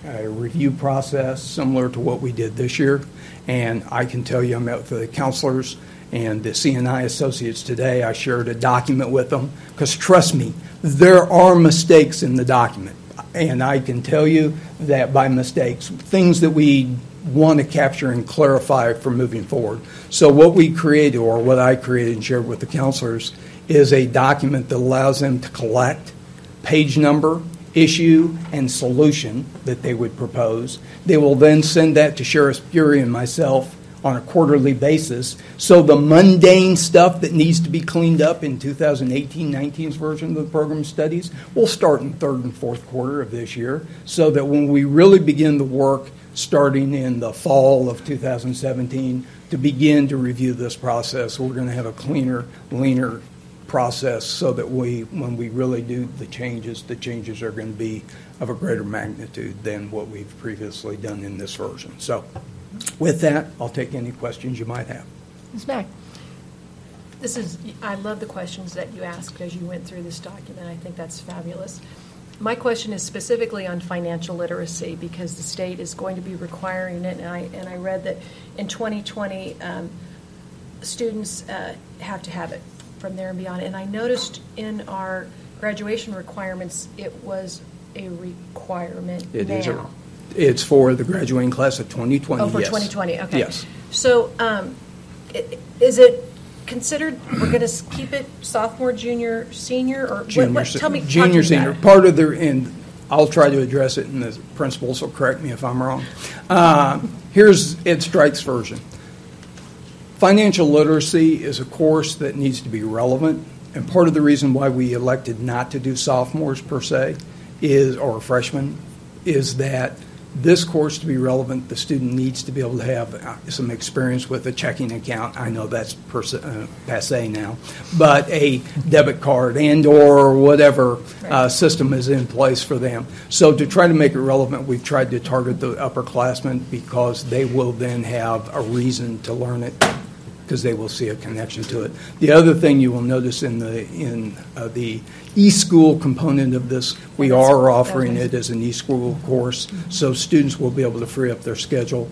a review process similar to what we did this year. And I can tell you, I met with the counselors and the CNI associates today. I shared a document with them because trust me, there are mistakes in the document. And I can tell you that by mistakes, things that we want to capture and clarify for moving forward. So, what we created, or what I created and shared with the counselors, is a document that allows them to collect page number, issue, and solution that they would propose. They will then send that to Sheriff Fury and myself on a quarterly basis. So the mundane stuff that needs to be cleaned up in 2018-19's version of the program studies will start in third and fourth quarter of this year so that when we really begin the work starting in the fall of 2017 to begin to review this process, we're going to have a cleaner, leaner process so that we, when we really do the changes, the changes are going to be of a greater magnitude than what we've previously done in this version. So with that, I'll take any questions you might have. Ms. Mack? This is, I love the questions that you asked as you went through this document. I think that's fabulous. My question is specifically on financial literacy because the state is going to be requiring it, and I, and I read that in 2020, um, students uh, have to have it from there and beyond. And I noticed in our graduation requirements, it was a requirement It now. is a- It's for the graduating class of 2020, Oh, for yes. 2020, okay. Yes. So um, is it considered, we're going to keep it sophomore, junior, senior, or Junior, what? se- Tell me, junior, senior. Part of the, and I'll try to address it, and the principals will correct me if I'm wrong. Uh, Here's Ed Strike's version. Financial literacy is a course that needs to be relevant, and part of the reason why we elected not to do sophomores per se is, or freshmen, is that this course to be relevant, the student needs to be able to have uh, some experience with a checking account. I know that's perse- uh, passe now, but a debit card and/or whatever uh, system is in place for them. So to try to make it relevant, we've tried to target the upperclassmen because they will then have a reason to learn it because they will see a connection to it. The other thing you will notice in the in uh, the e-school component of this, we That's- are offering it as an e-school course, so students will be able to free up their schedule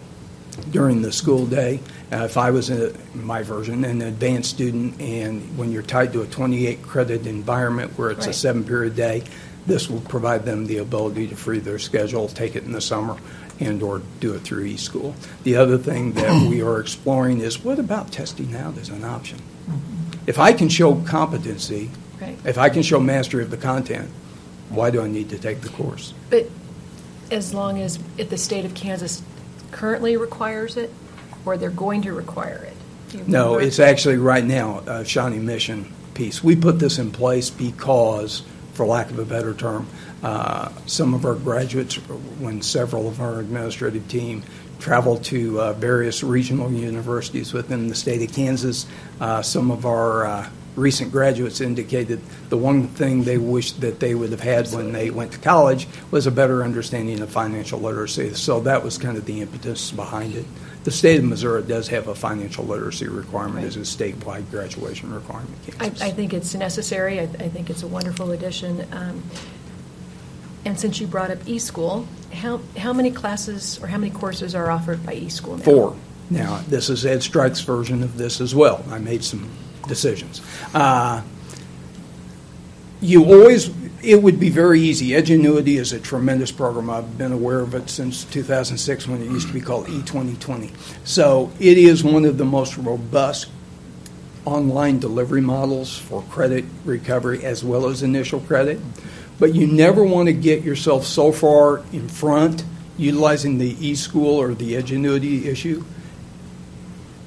during the school day. Uh, if I was a, my version, an advanced student, and when you're tied to a 28 credit environment where it's a seven period day, this will provide them the ability to free their schedule, take it in the summer, and or do it through e-school. The other thing that we are exploring is what about testing out as an option? If I can show competency, Right. if I can show mastery of the content, why do I need to take the course? But as long as if the state of Kansas currently requires it, or they're going to require it? No, it's actually right now a Shawnee Mission piece. We put this in place because, for lack of a better term, uh, some of our graduates, when several of our administrative team traveled to uh, various regional universities within the state of Kansas, uh, some of our uh, recent graduates indicated the one thing they wished that they would have had when they went to college was a better understanding of financial literacy. So that was kind of the impetus behind it. The state of Missouri does have a financial literacy requirement as a statewide graduation requirement. I, I think it's necessary. I, I think it's a wonderful addition. Um, and since you brought up eSchool, how, how many classes or how many courses are offered by eSchool now? Four. Now, this is Ed Strike's version of this as well. I made some decisions. Uh, you always, it would be very easy. Edgenuity is a tremendous program. I've been aware of it since 2006 when it used to be called E2020. So it is one of the most robust online delivery models for credit recovery as well as initial credit. But you never want to get yourself so far in front utilizing the e-school or the Edgenuity issue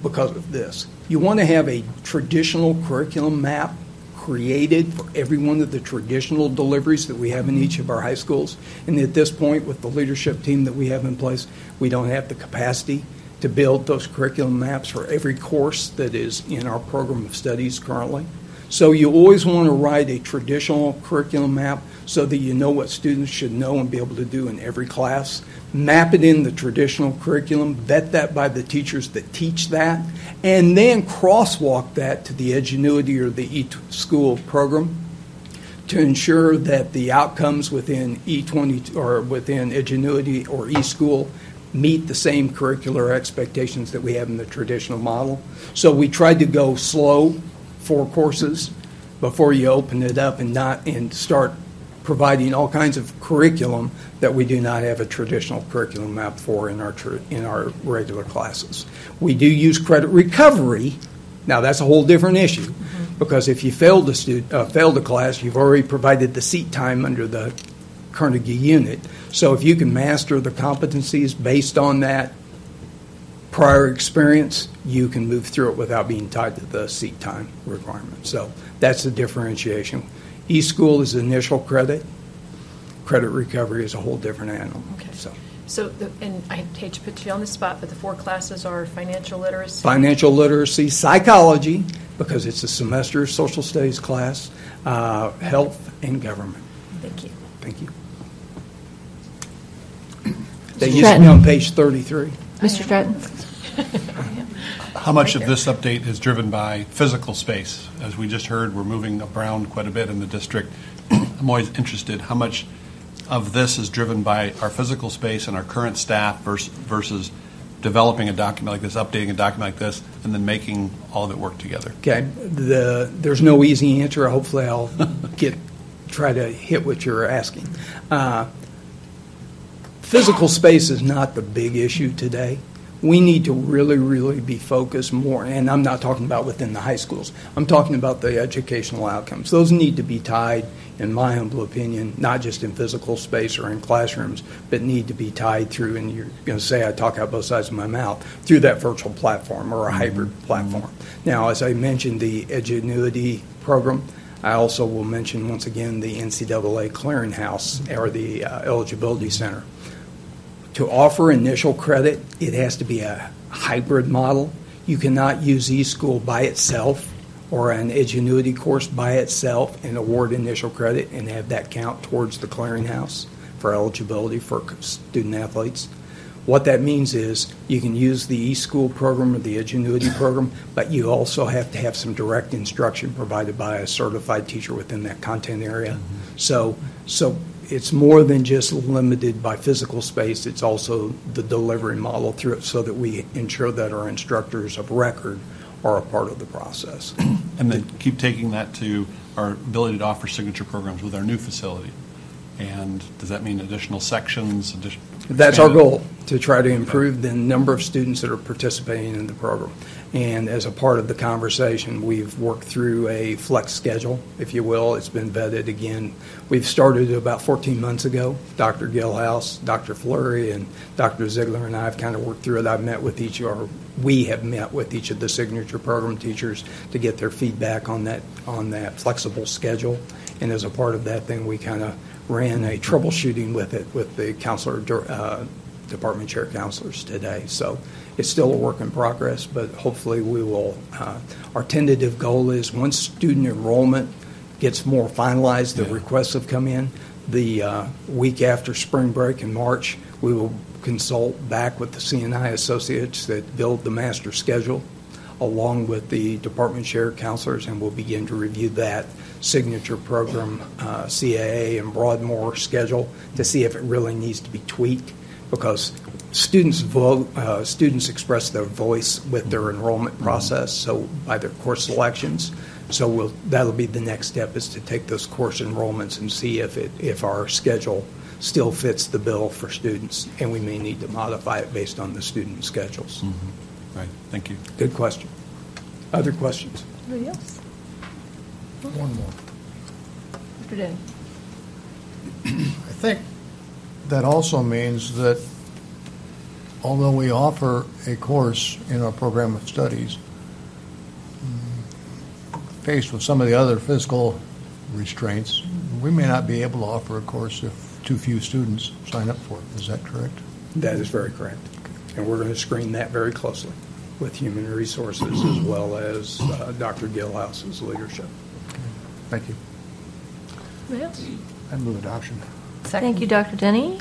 because of this. You want to have a traditional curriculum map created for every one of the traditional deliveries that we have in each of our high schools. And at this point, with the leadership team that we have in place, we don't have the capacity to build those curriculum maps for every course that is in our program of studies currently. So you always want to write a traditional curriculum map so that you know what students should know and be able to do in every class. Map it in the traditional curriculum, vet that by the teachers that teach that, and then crosswalk that to the Edgenuity or the e-school program to ensure that the outcomes within E20 or within Edgenuity or eSchool meet the same curricular expectations that we have in the traditional model. So we tried to go slow for courses before you open it up and not and start providing all kinds of curriculum that we do not have a traditional curriculum map for in our tr- in our regular classes. We do use credit recovery. Now that's a whole different issue because if you failed a student, uh, failed a class, you've already provided the seat time under the Carnegie unit. So if you can master the competencies based on that prior experience, you can move through it without being tied to the seat time requirement. So that's the differentiation. E-school is initial credit. Credit recovery is a whole different animal. Okay. So So, the- and I hate to put you on the spot, but the four classes are financial literacy? financial literacy, psychology, because it's a semester social studies class, uh, health, and government. Thank you. Thank you. They used to be on page 33. Mr. Stratton? How much of this update is driven by physical space? As we just heard, we're moving around quite a bit in the district. I'm always interested, how much of this is driven by our physical space and our current staff vers- versus developing a document like this, updating a document like this, and then making all of it work together? Okay, the, there's no easy answer. Hopefully, I'll get try to hit what you're asking. Uh, physical space is not the big issue today. We need to really, really be focused more, and I'm not talking about within the high schools. I'm talking about the educational outcomes. Those need to be tied, in my humble opinion, not just in physical space or in classrooms, but need to be tied through, and you're going to say I talk out both sides of my mouth, through that virtual platform or a hybrid platform. Now, as I mentioned, the Edgenuity program, I also will mention once again the NCAA clearinghouse or the uh, eligibility center. To offer initial credit, it has to be a hybrid model. You cannot use eSchool by itself or an Edgenuity course by itself and award initial credit and have that count towards the clearinghouse for eligibility for student athletes. What that means is you can use the eSchool program or the Edgenuity program, but you also have to have some direct instruction provided by a certified teacher within that content area. Mm-hmm. So, so it's more than just limited by physical space. It's also the delivery model through it, so that we ensure that our instructors of record are a part of the process. And then keep taking that to our ability to offer signature programs with our new facility. And does that mean additional sections? addition- That's our goal, to try to improve the number of students that are participating in the program. And as a part of the conversation, we've worked through a flex schedule, if you will. It's been vetted again. We've started about 14 months ago. Dr. Gilhouse, Dr. Flurry, and Dr. Ziegler and I have kind of worked through it. I've met with each, or we have met with each of the signature program teachers to get their feedback on that, on that flexible schedule. And as a part of that, then we kind of ran a troubleshooting with it with the counselor, uh, department chair counselors today. So it's still a work in progress, but hopefully we will. Uh, our tentative goal is once student enrollment gets more finalized, the requests have come in. The uh, week after spring break in March, we will consult back with the CNI associates that build the master schedule along with the department chair counselors, and we'll begin to review that signature program, uh, CAA and Broadmoor schedule to see if it really needs to be tweaked because students vote, uh, students express their voice with their mm-hmm. enrollment mm-hmm. process, so by their course selections. So we'll, that'll be the next step is to take those course enrollments and see if it, if our schedule still fits the bill for students, and we may need to modify it based on the student schedules. Mm-hmm. Right, thank you. Good question. Other questions? Anybody else? One more. Mr. Denny? I think that also means that although we offer a course in our program of studies, mm, faced with some of the other physical restraints, we may not be able to offer a course if too few students sign up for it. Is that correct? That is very correct. And we're going to screen that very closely with human resources as well as uh, Dr. Gilhouse's leadership. Thank you. Anybody else? I move adoption. Thank you, Dr. Denny.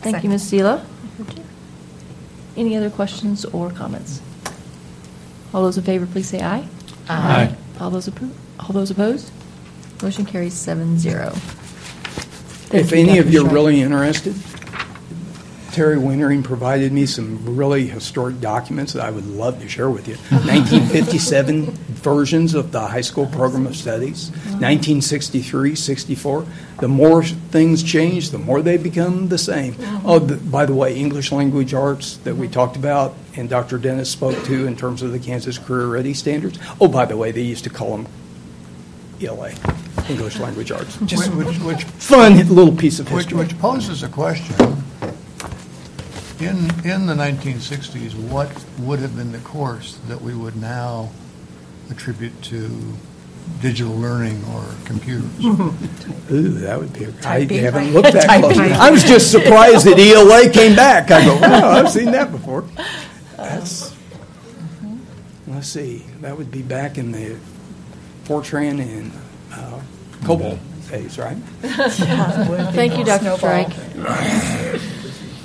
Thank you, Ms. Zila. Any other questions or comments? All those in favor, please say aye. Aye. All those appro, all those opposed? Motion carries seven zero. If any of you are really interested, Terry Wintering provided me some really historic documents that I would love to share with you. Uh-huh. 1957 versions of the high school program of studies, uh-huh. 1963, 64. The more things change, the more they become the same. Uh-huh. Oh, the, by the way, English language arts that we talked about and Dr. Dennis spoke to in terms of the Kansas Career Ready standards. Oh, by the way, they used to call them ELA, English language arts. Just Which, which, fun little piece of which, history. which poses a question. In, in the 1960s, what would have been the course that we would now attribute to digital learning or computers? Ooh, that would be, a- I Typing. haven't looked that Typing. close. I was just surprised that ELA came back. I go, wow, I've seen that before. That's, let's see, that would be back in the Fortran and uh, COBOL days, right? Thank you, Dr. Strike.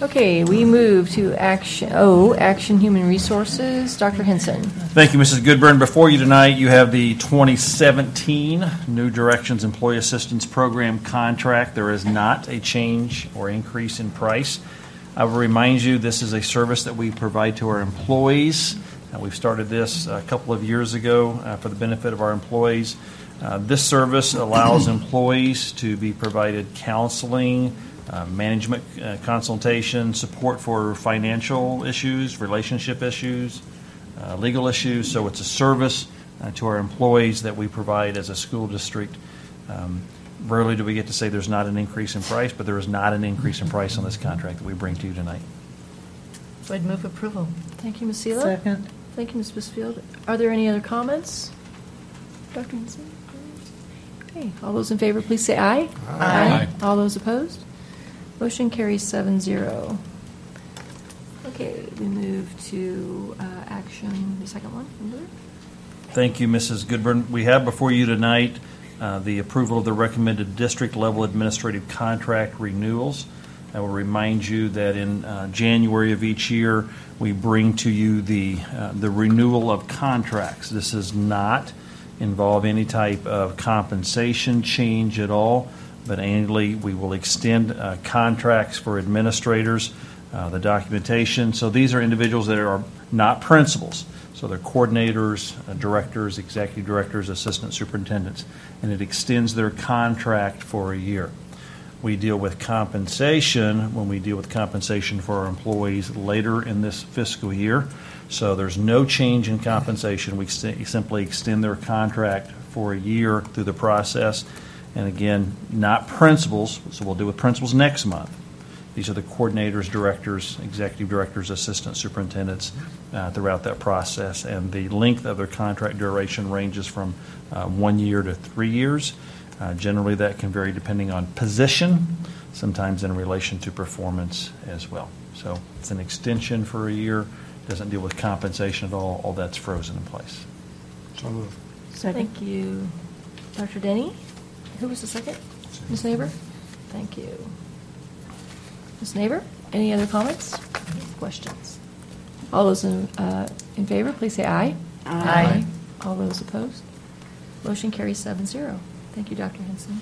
Okay, we move to action, O, Action Human Resources. Dr. Hinson. Thank you, Mrs. Goodburn. Before you tonight, you have the 2017 New Directions Employee Assistance Program contract. There is not a change or increase in price. I will remind you, this is a service that we provide to our employees. Uh, We've started this a couple of years ago uh, for the benefit of our employees. Uh, This service allows employees to be provided counseling, uh, management uh, consultation, support for financial issues, relationship issues, uh, legal issues. So it's a service uh, to our employees that we provide as a school district. Um, Rarely do we get to say there's not an increase in price, but there is not an increase in price on this contract that we bring to you tonight. I'd move approval. Thank you, Ms. Zila. Second. Thank you, Ms. Bisfield. Are there any other comments? Dr. Hinson? Okay, all those in favor, please say aye. Aye. All those opposed? Motion carries seven zero. Okay, we move to uh, action, the second one. Thank you, Mrs. Goodburn. We have before you tonight uh, the approval of the recommended district-level administrative contract renewals. I will remind you that in uh, January of each year, we bring to you the, uh, the renewal of contracts. This does not involve any type of compensation change at all, but annually, we will extend uh, contracts for administrators, uh, the documentation. So these are individuals that are not principals. So they're coordinators, uh, directors, executive directors, assistant superintendents, and it extends their contract for a year. We deal with compensation when we deal with compensation for our employees later in this fiscal year. So there's no change in compensation. We simply extend their contract for a year through the process. And again, not principals, so we'll deal with principals next month. These are the coordinators, directors, executive directors, assistant superintendents uh, throughout that process. And the length of their contract duration ranges from uh, one year to three years. Uh, Generally, that can vary depending on position, sometimes in relation to performance as well. So it's an extension for a year, doesn't deal with compensation at all, all that's frozen in place. So moved. Thank you. Dr. Denny? Who was the second? Ms. Neighbor? Thank you. Ms. Neighbor, any other comments? Questions? All those in, uh, in favor, please say aye. Aye. All those opposed? Motion carries seven zero. Thank you, Dr. Hinson.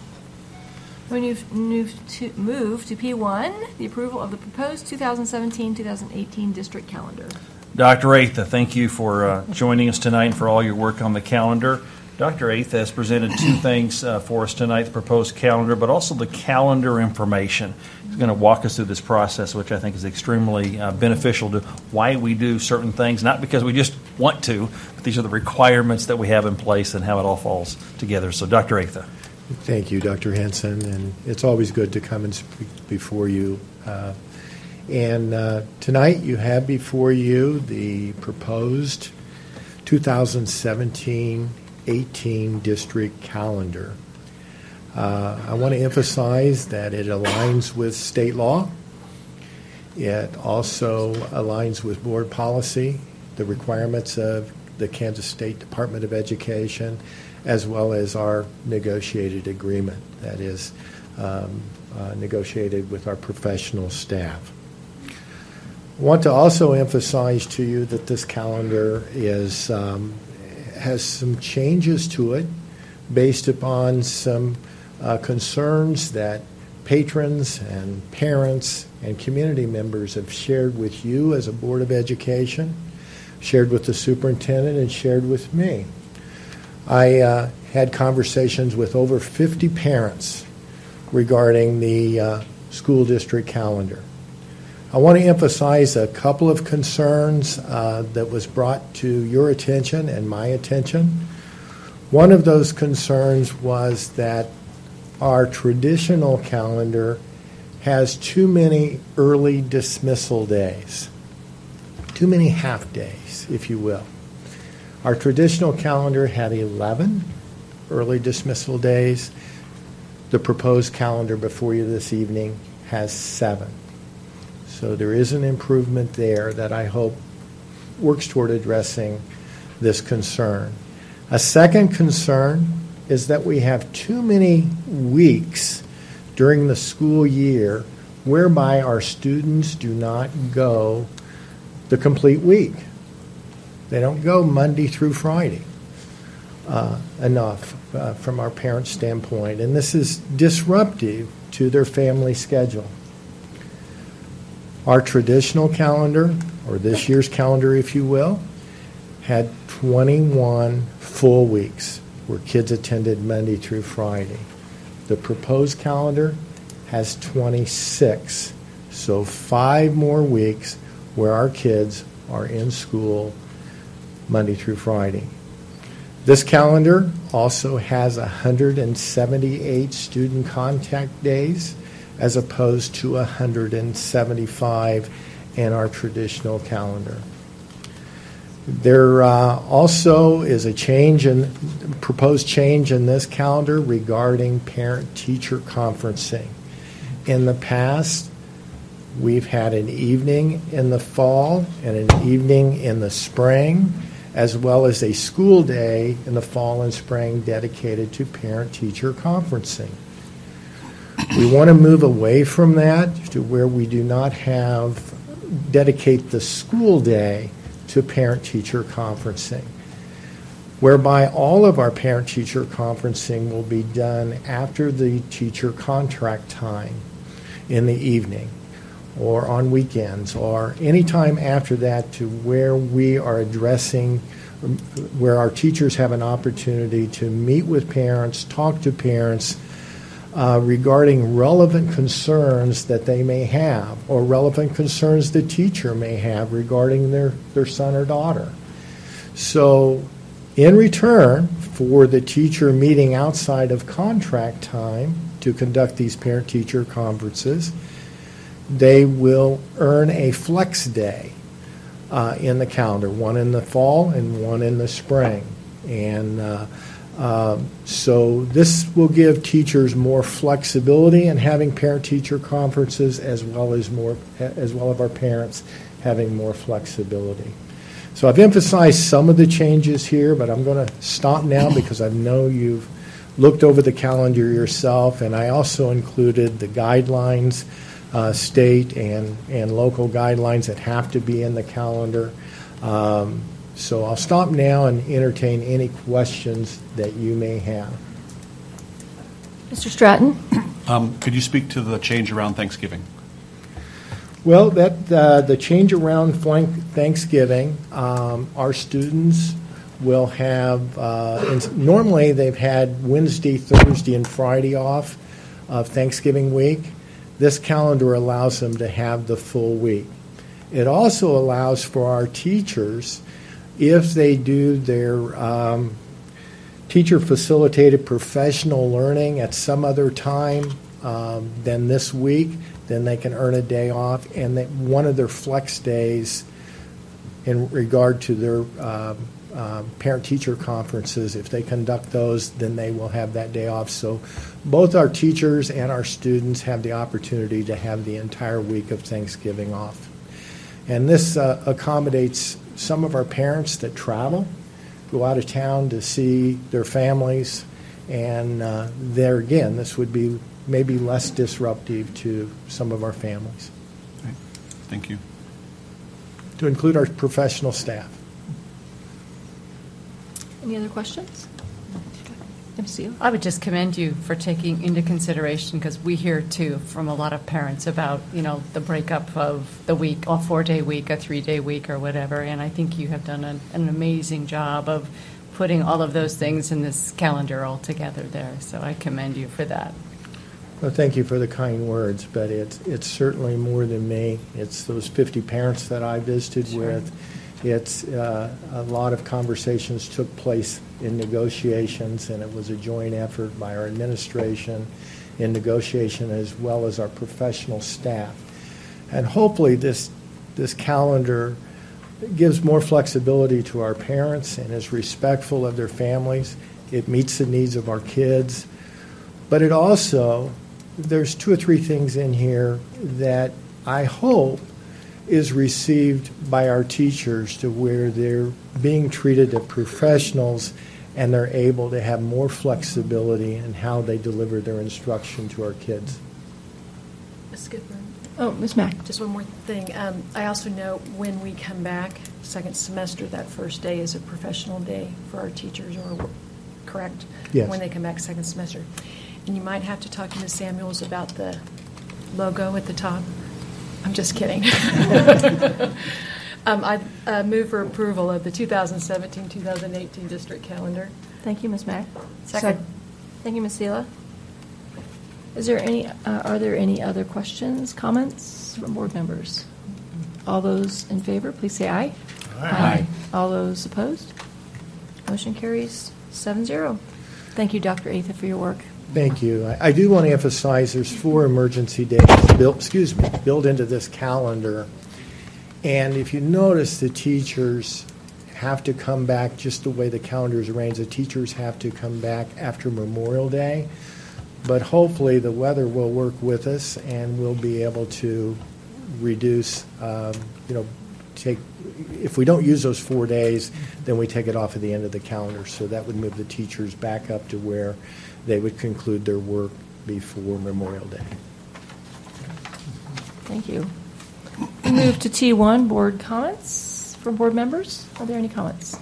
We move, move to, move to P1, the approval of the proposed 2017-2018 district calendar. Dr. Atha, thank you for uh, joining us tonight and for all your work on the calendar. Dr. Atha has presented two things uh, for us tonight the proposed calendar, but also the calendar information. He's going to walk us through this process, which I think is extremely uh, beneficial to why we do certain things, not because we just want to, but these are the requirements that we have in place and how it all falls together. So, Dr. Atha. Thank you, Dr. Hinson, and it's always good to come and speak before you. Uh, and uh, tonight you have before you the proposed 2017-18 district calendar. Uh, I want to emphasize that it aligns with state law, It also aligns with board policy, the requirements of the Kansas State Department of Education, as well as our negotiated agreement that is um, uh, negotiated with our professional staff. I want to also emphasize to you that this calendar is um, has some changes to it based upon some uh, concerns that patrons and parents and community members have shared with you as a Board of Education, shared with the superintendent, and shared with me. I uh, had conversations with over 50 parents regarding the uh, school district calendar. I want to emphasize a couple of concerns uh, that was brought to your attention and my attention. One of those concerns was that our traditional calendar has too many early dismissal days, too many half days, if you will. Our traditional calendar had 11 early dismissal days. The proposed calendar before you this evening has seven. So there is an improvement there that I hope works toward addressing this concern. A second concern is that we have too many weeks during the school year whereby our students do not go the complete week. They don't go Monday through Friday uh, enough uh, from our parents' standpoint, and this is disruptive to their family schedule. Our traditional calendar, or this year's calendar, if you will, had 21 full weeks where kids attended Monday through Friday. The proposed calendar has 26, so five more weeks where our kids are in school Monday through Friday. This calendar also has 178 student contact days as opposed to 175 in our traditional calendar. There uh, also is a change in proposed change in this calendar regarding parent-teacher conferencing. In the past, we've had an evening in the fall and an evening in the spring, as well as a school day in the fall and spring dedicated to parent-teacher conferencing. We want to move away from that to where we do not have dedicate the school day to parent teacher conferencing, whereby all of our parent teacher conferencing will be done after the teacher contract time in the evening or on weekends or any time after that to where we are addressing where our teachers have an opportunity to meet with parents, talk to parents, uh, regarding relevant concerns that they may have or relevant concerns the teacher may have regarding their, their son or daughter. So, in return for the teacher meeting outside of contract time to conduct these parent teacher conferences, they will earn a flex day uh, in the calendar, one in the fall and one in the spring. And uh, um, so this will give teachers more flexibility in having parent-teacher conferences, as well as more, as well as our parents having more flexibility. So I've emphasized some of the changes here, but I'm going to stop now because I know you've looked over the calendar yourself, and I also included the guidelines, uh, state and and local guidelines that have to be in the calendar. Um, so I'll stop now and entertain any questions that you may have. Mr. Stratton? Um, could you speak to the change around Thanksgiving? Well, that uh, the change around Thanksgiving, um, our students will have. Uh, normally, they've had Wednesday, Thursday, and Friday off of Thanksgiving week. This calendar allows them to have the full week. It also allows for our teachers if they do their um, teacher facilitated professional learning at some other time um, than this week, then they can earn a day off. And one of their flex days in regard to their uh, um, parent-teacher conferences. If they conduct those, then they will have that day off. So both our teachers and our students have the opportunity to have the entire week of Thanksgiving off. And this uh, accommodates some of our parents that travel, go out of town to see their families, and uh, there again, this would be maybe less disruptive to some of our families, Thank you. to include our professional staff. Any other questions? Ms. I would just commend you for taking into consideration, because we hear too from a lot of parents about, you know, the breakup of the week, a four-day week, a three-day week, or whatever, and I think you have done an, an amazing job of putting all of those things in this calendar all together there, so I commend you for that. Well, thank you for the kind words, but it's, it's certainly more than me. It's those 50 parents that I visited with. It's, uh, a lot of conversations took place in negotiations, and it was a joint effort by our administration in negotiation as well as our professional staff. And hopefully, this, this calendar gives more flexibility to our parents and is respectful of their families. It meets the needs of our kids. But it also, there's two or three things in here that I hope is received by our teachers to where they're being treated as professionals and they're able to have more flexibility in how they deliver their instruction to our kids. Ms. Goodburn? Oh, Ms. Mack. Just one more thing. Um, I also know when we come back, second semester, that first day is a professional day for our teachers, or, correct? Yes. When they come back second semester. And you might have to talk to Ms. Samuels about the logo at the top. I'm just kidding. Um, I uh, move for approval of the 2017-2018 district calendar. Thank you, Ms. Mack. Second. Thank you, Ms. Zila. Is there any, uh, are there any other questions, comments from board members? All those in favor, please say aye. Aye. All those opposed? Motion carries 7-0. Thank you, Dr. Atha, for your work. Thank you. I, I do want to emphasize there's four emergency days built, excuse me, built into this calendar. And if you notice, the teachers have to come back just the way the calendar is arranged. The teachers have to come back after Memorial Day. But hopefully, the weather will work with us and we'll be able to reduce, um, you know, take, if we don't use those four days, then we take it off at the end of the calendar. So that would move the teachers back up to where they would conclude their work before Memorial Day. Thank you. We move to T1, board comments from board members. Are there any comments?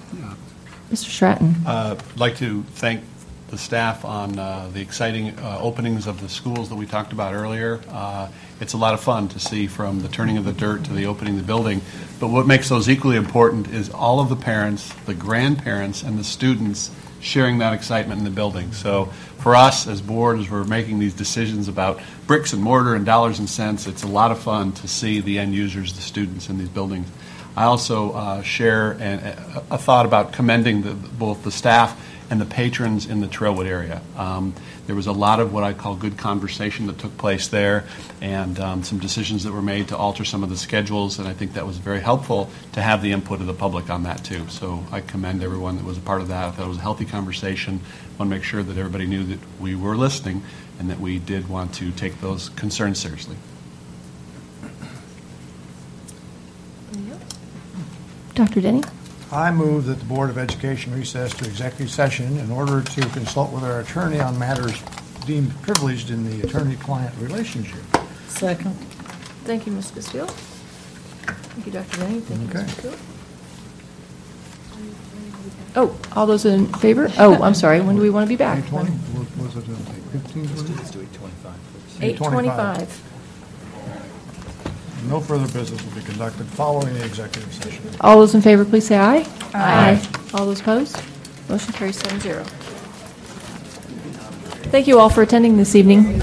Mr. Stratton. Uh, I'd like to thank the staff on uh, the exciting uh, openings of the schools that we talked about earlier. Uh, It's a lot of fun to see from the turning of the dirt to the opening of the building. But what makes those equally important is all of the parents, the grandparents, and the students sharing that excitement in the building. So for us as board, as we're making these decisions about bricks and mortar and dollars and cents, it's a lot of fun to see the end users, the students in these buildings. I also uh, share a, a thought about commending the, both the staff and the patrons in the Trailwood area. Um, there was a lot of what I call good conversation that took place there, and um, some decisions that were made to alter some of the schedules, and I think that was very helpful to have the input of the public on that too. So I commend everyone that was a part of that. I thought it was a healthy conversation. I want to make sure that everybody knew that we were listening and that we did want to take those concerns seriously. Dr. Denny? I move that the Board of Education recess to executive session in order to consult with our attorney on matters deemed privileged in the attorney-client relationship. Second. Thank you, Ms. Bysfield. Thank you, Dr. Denny. Thank you, Okay. Ms. Bysfield. Oh, all those in favor? Oh, I'm sorry. When do we want to be back? 8:20, what was it, uh, 15, 20? Let's do 825 first. 8:25. No further business will be conducted following the executive session. All those in favor, please say aye. Aye. All those opposed? Motion carries seven zero. Thank you all for attending this evening.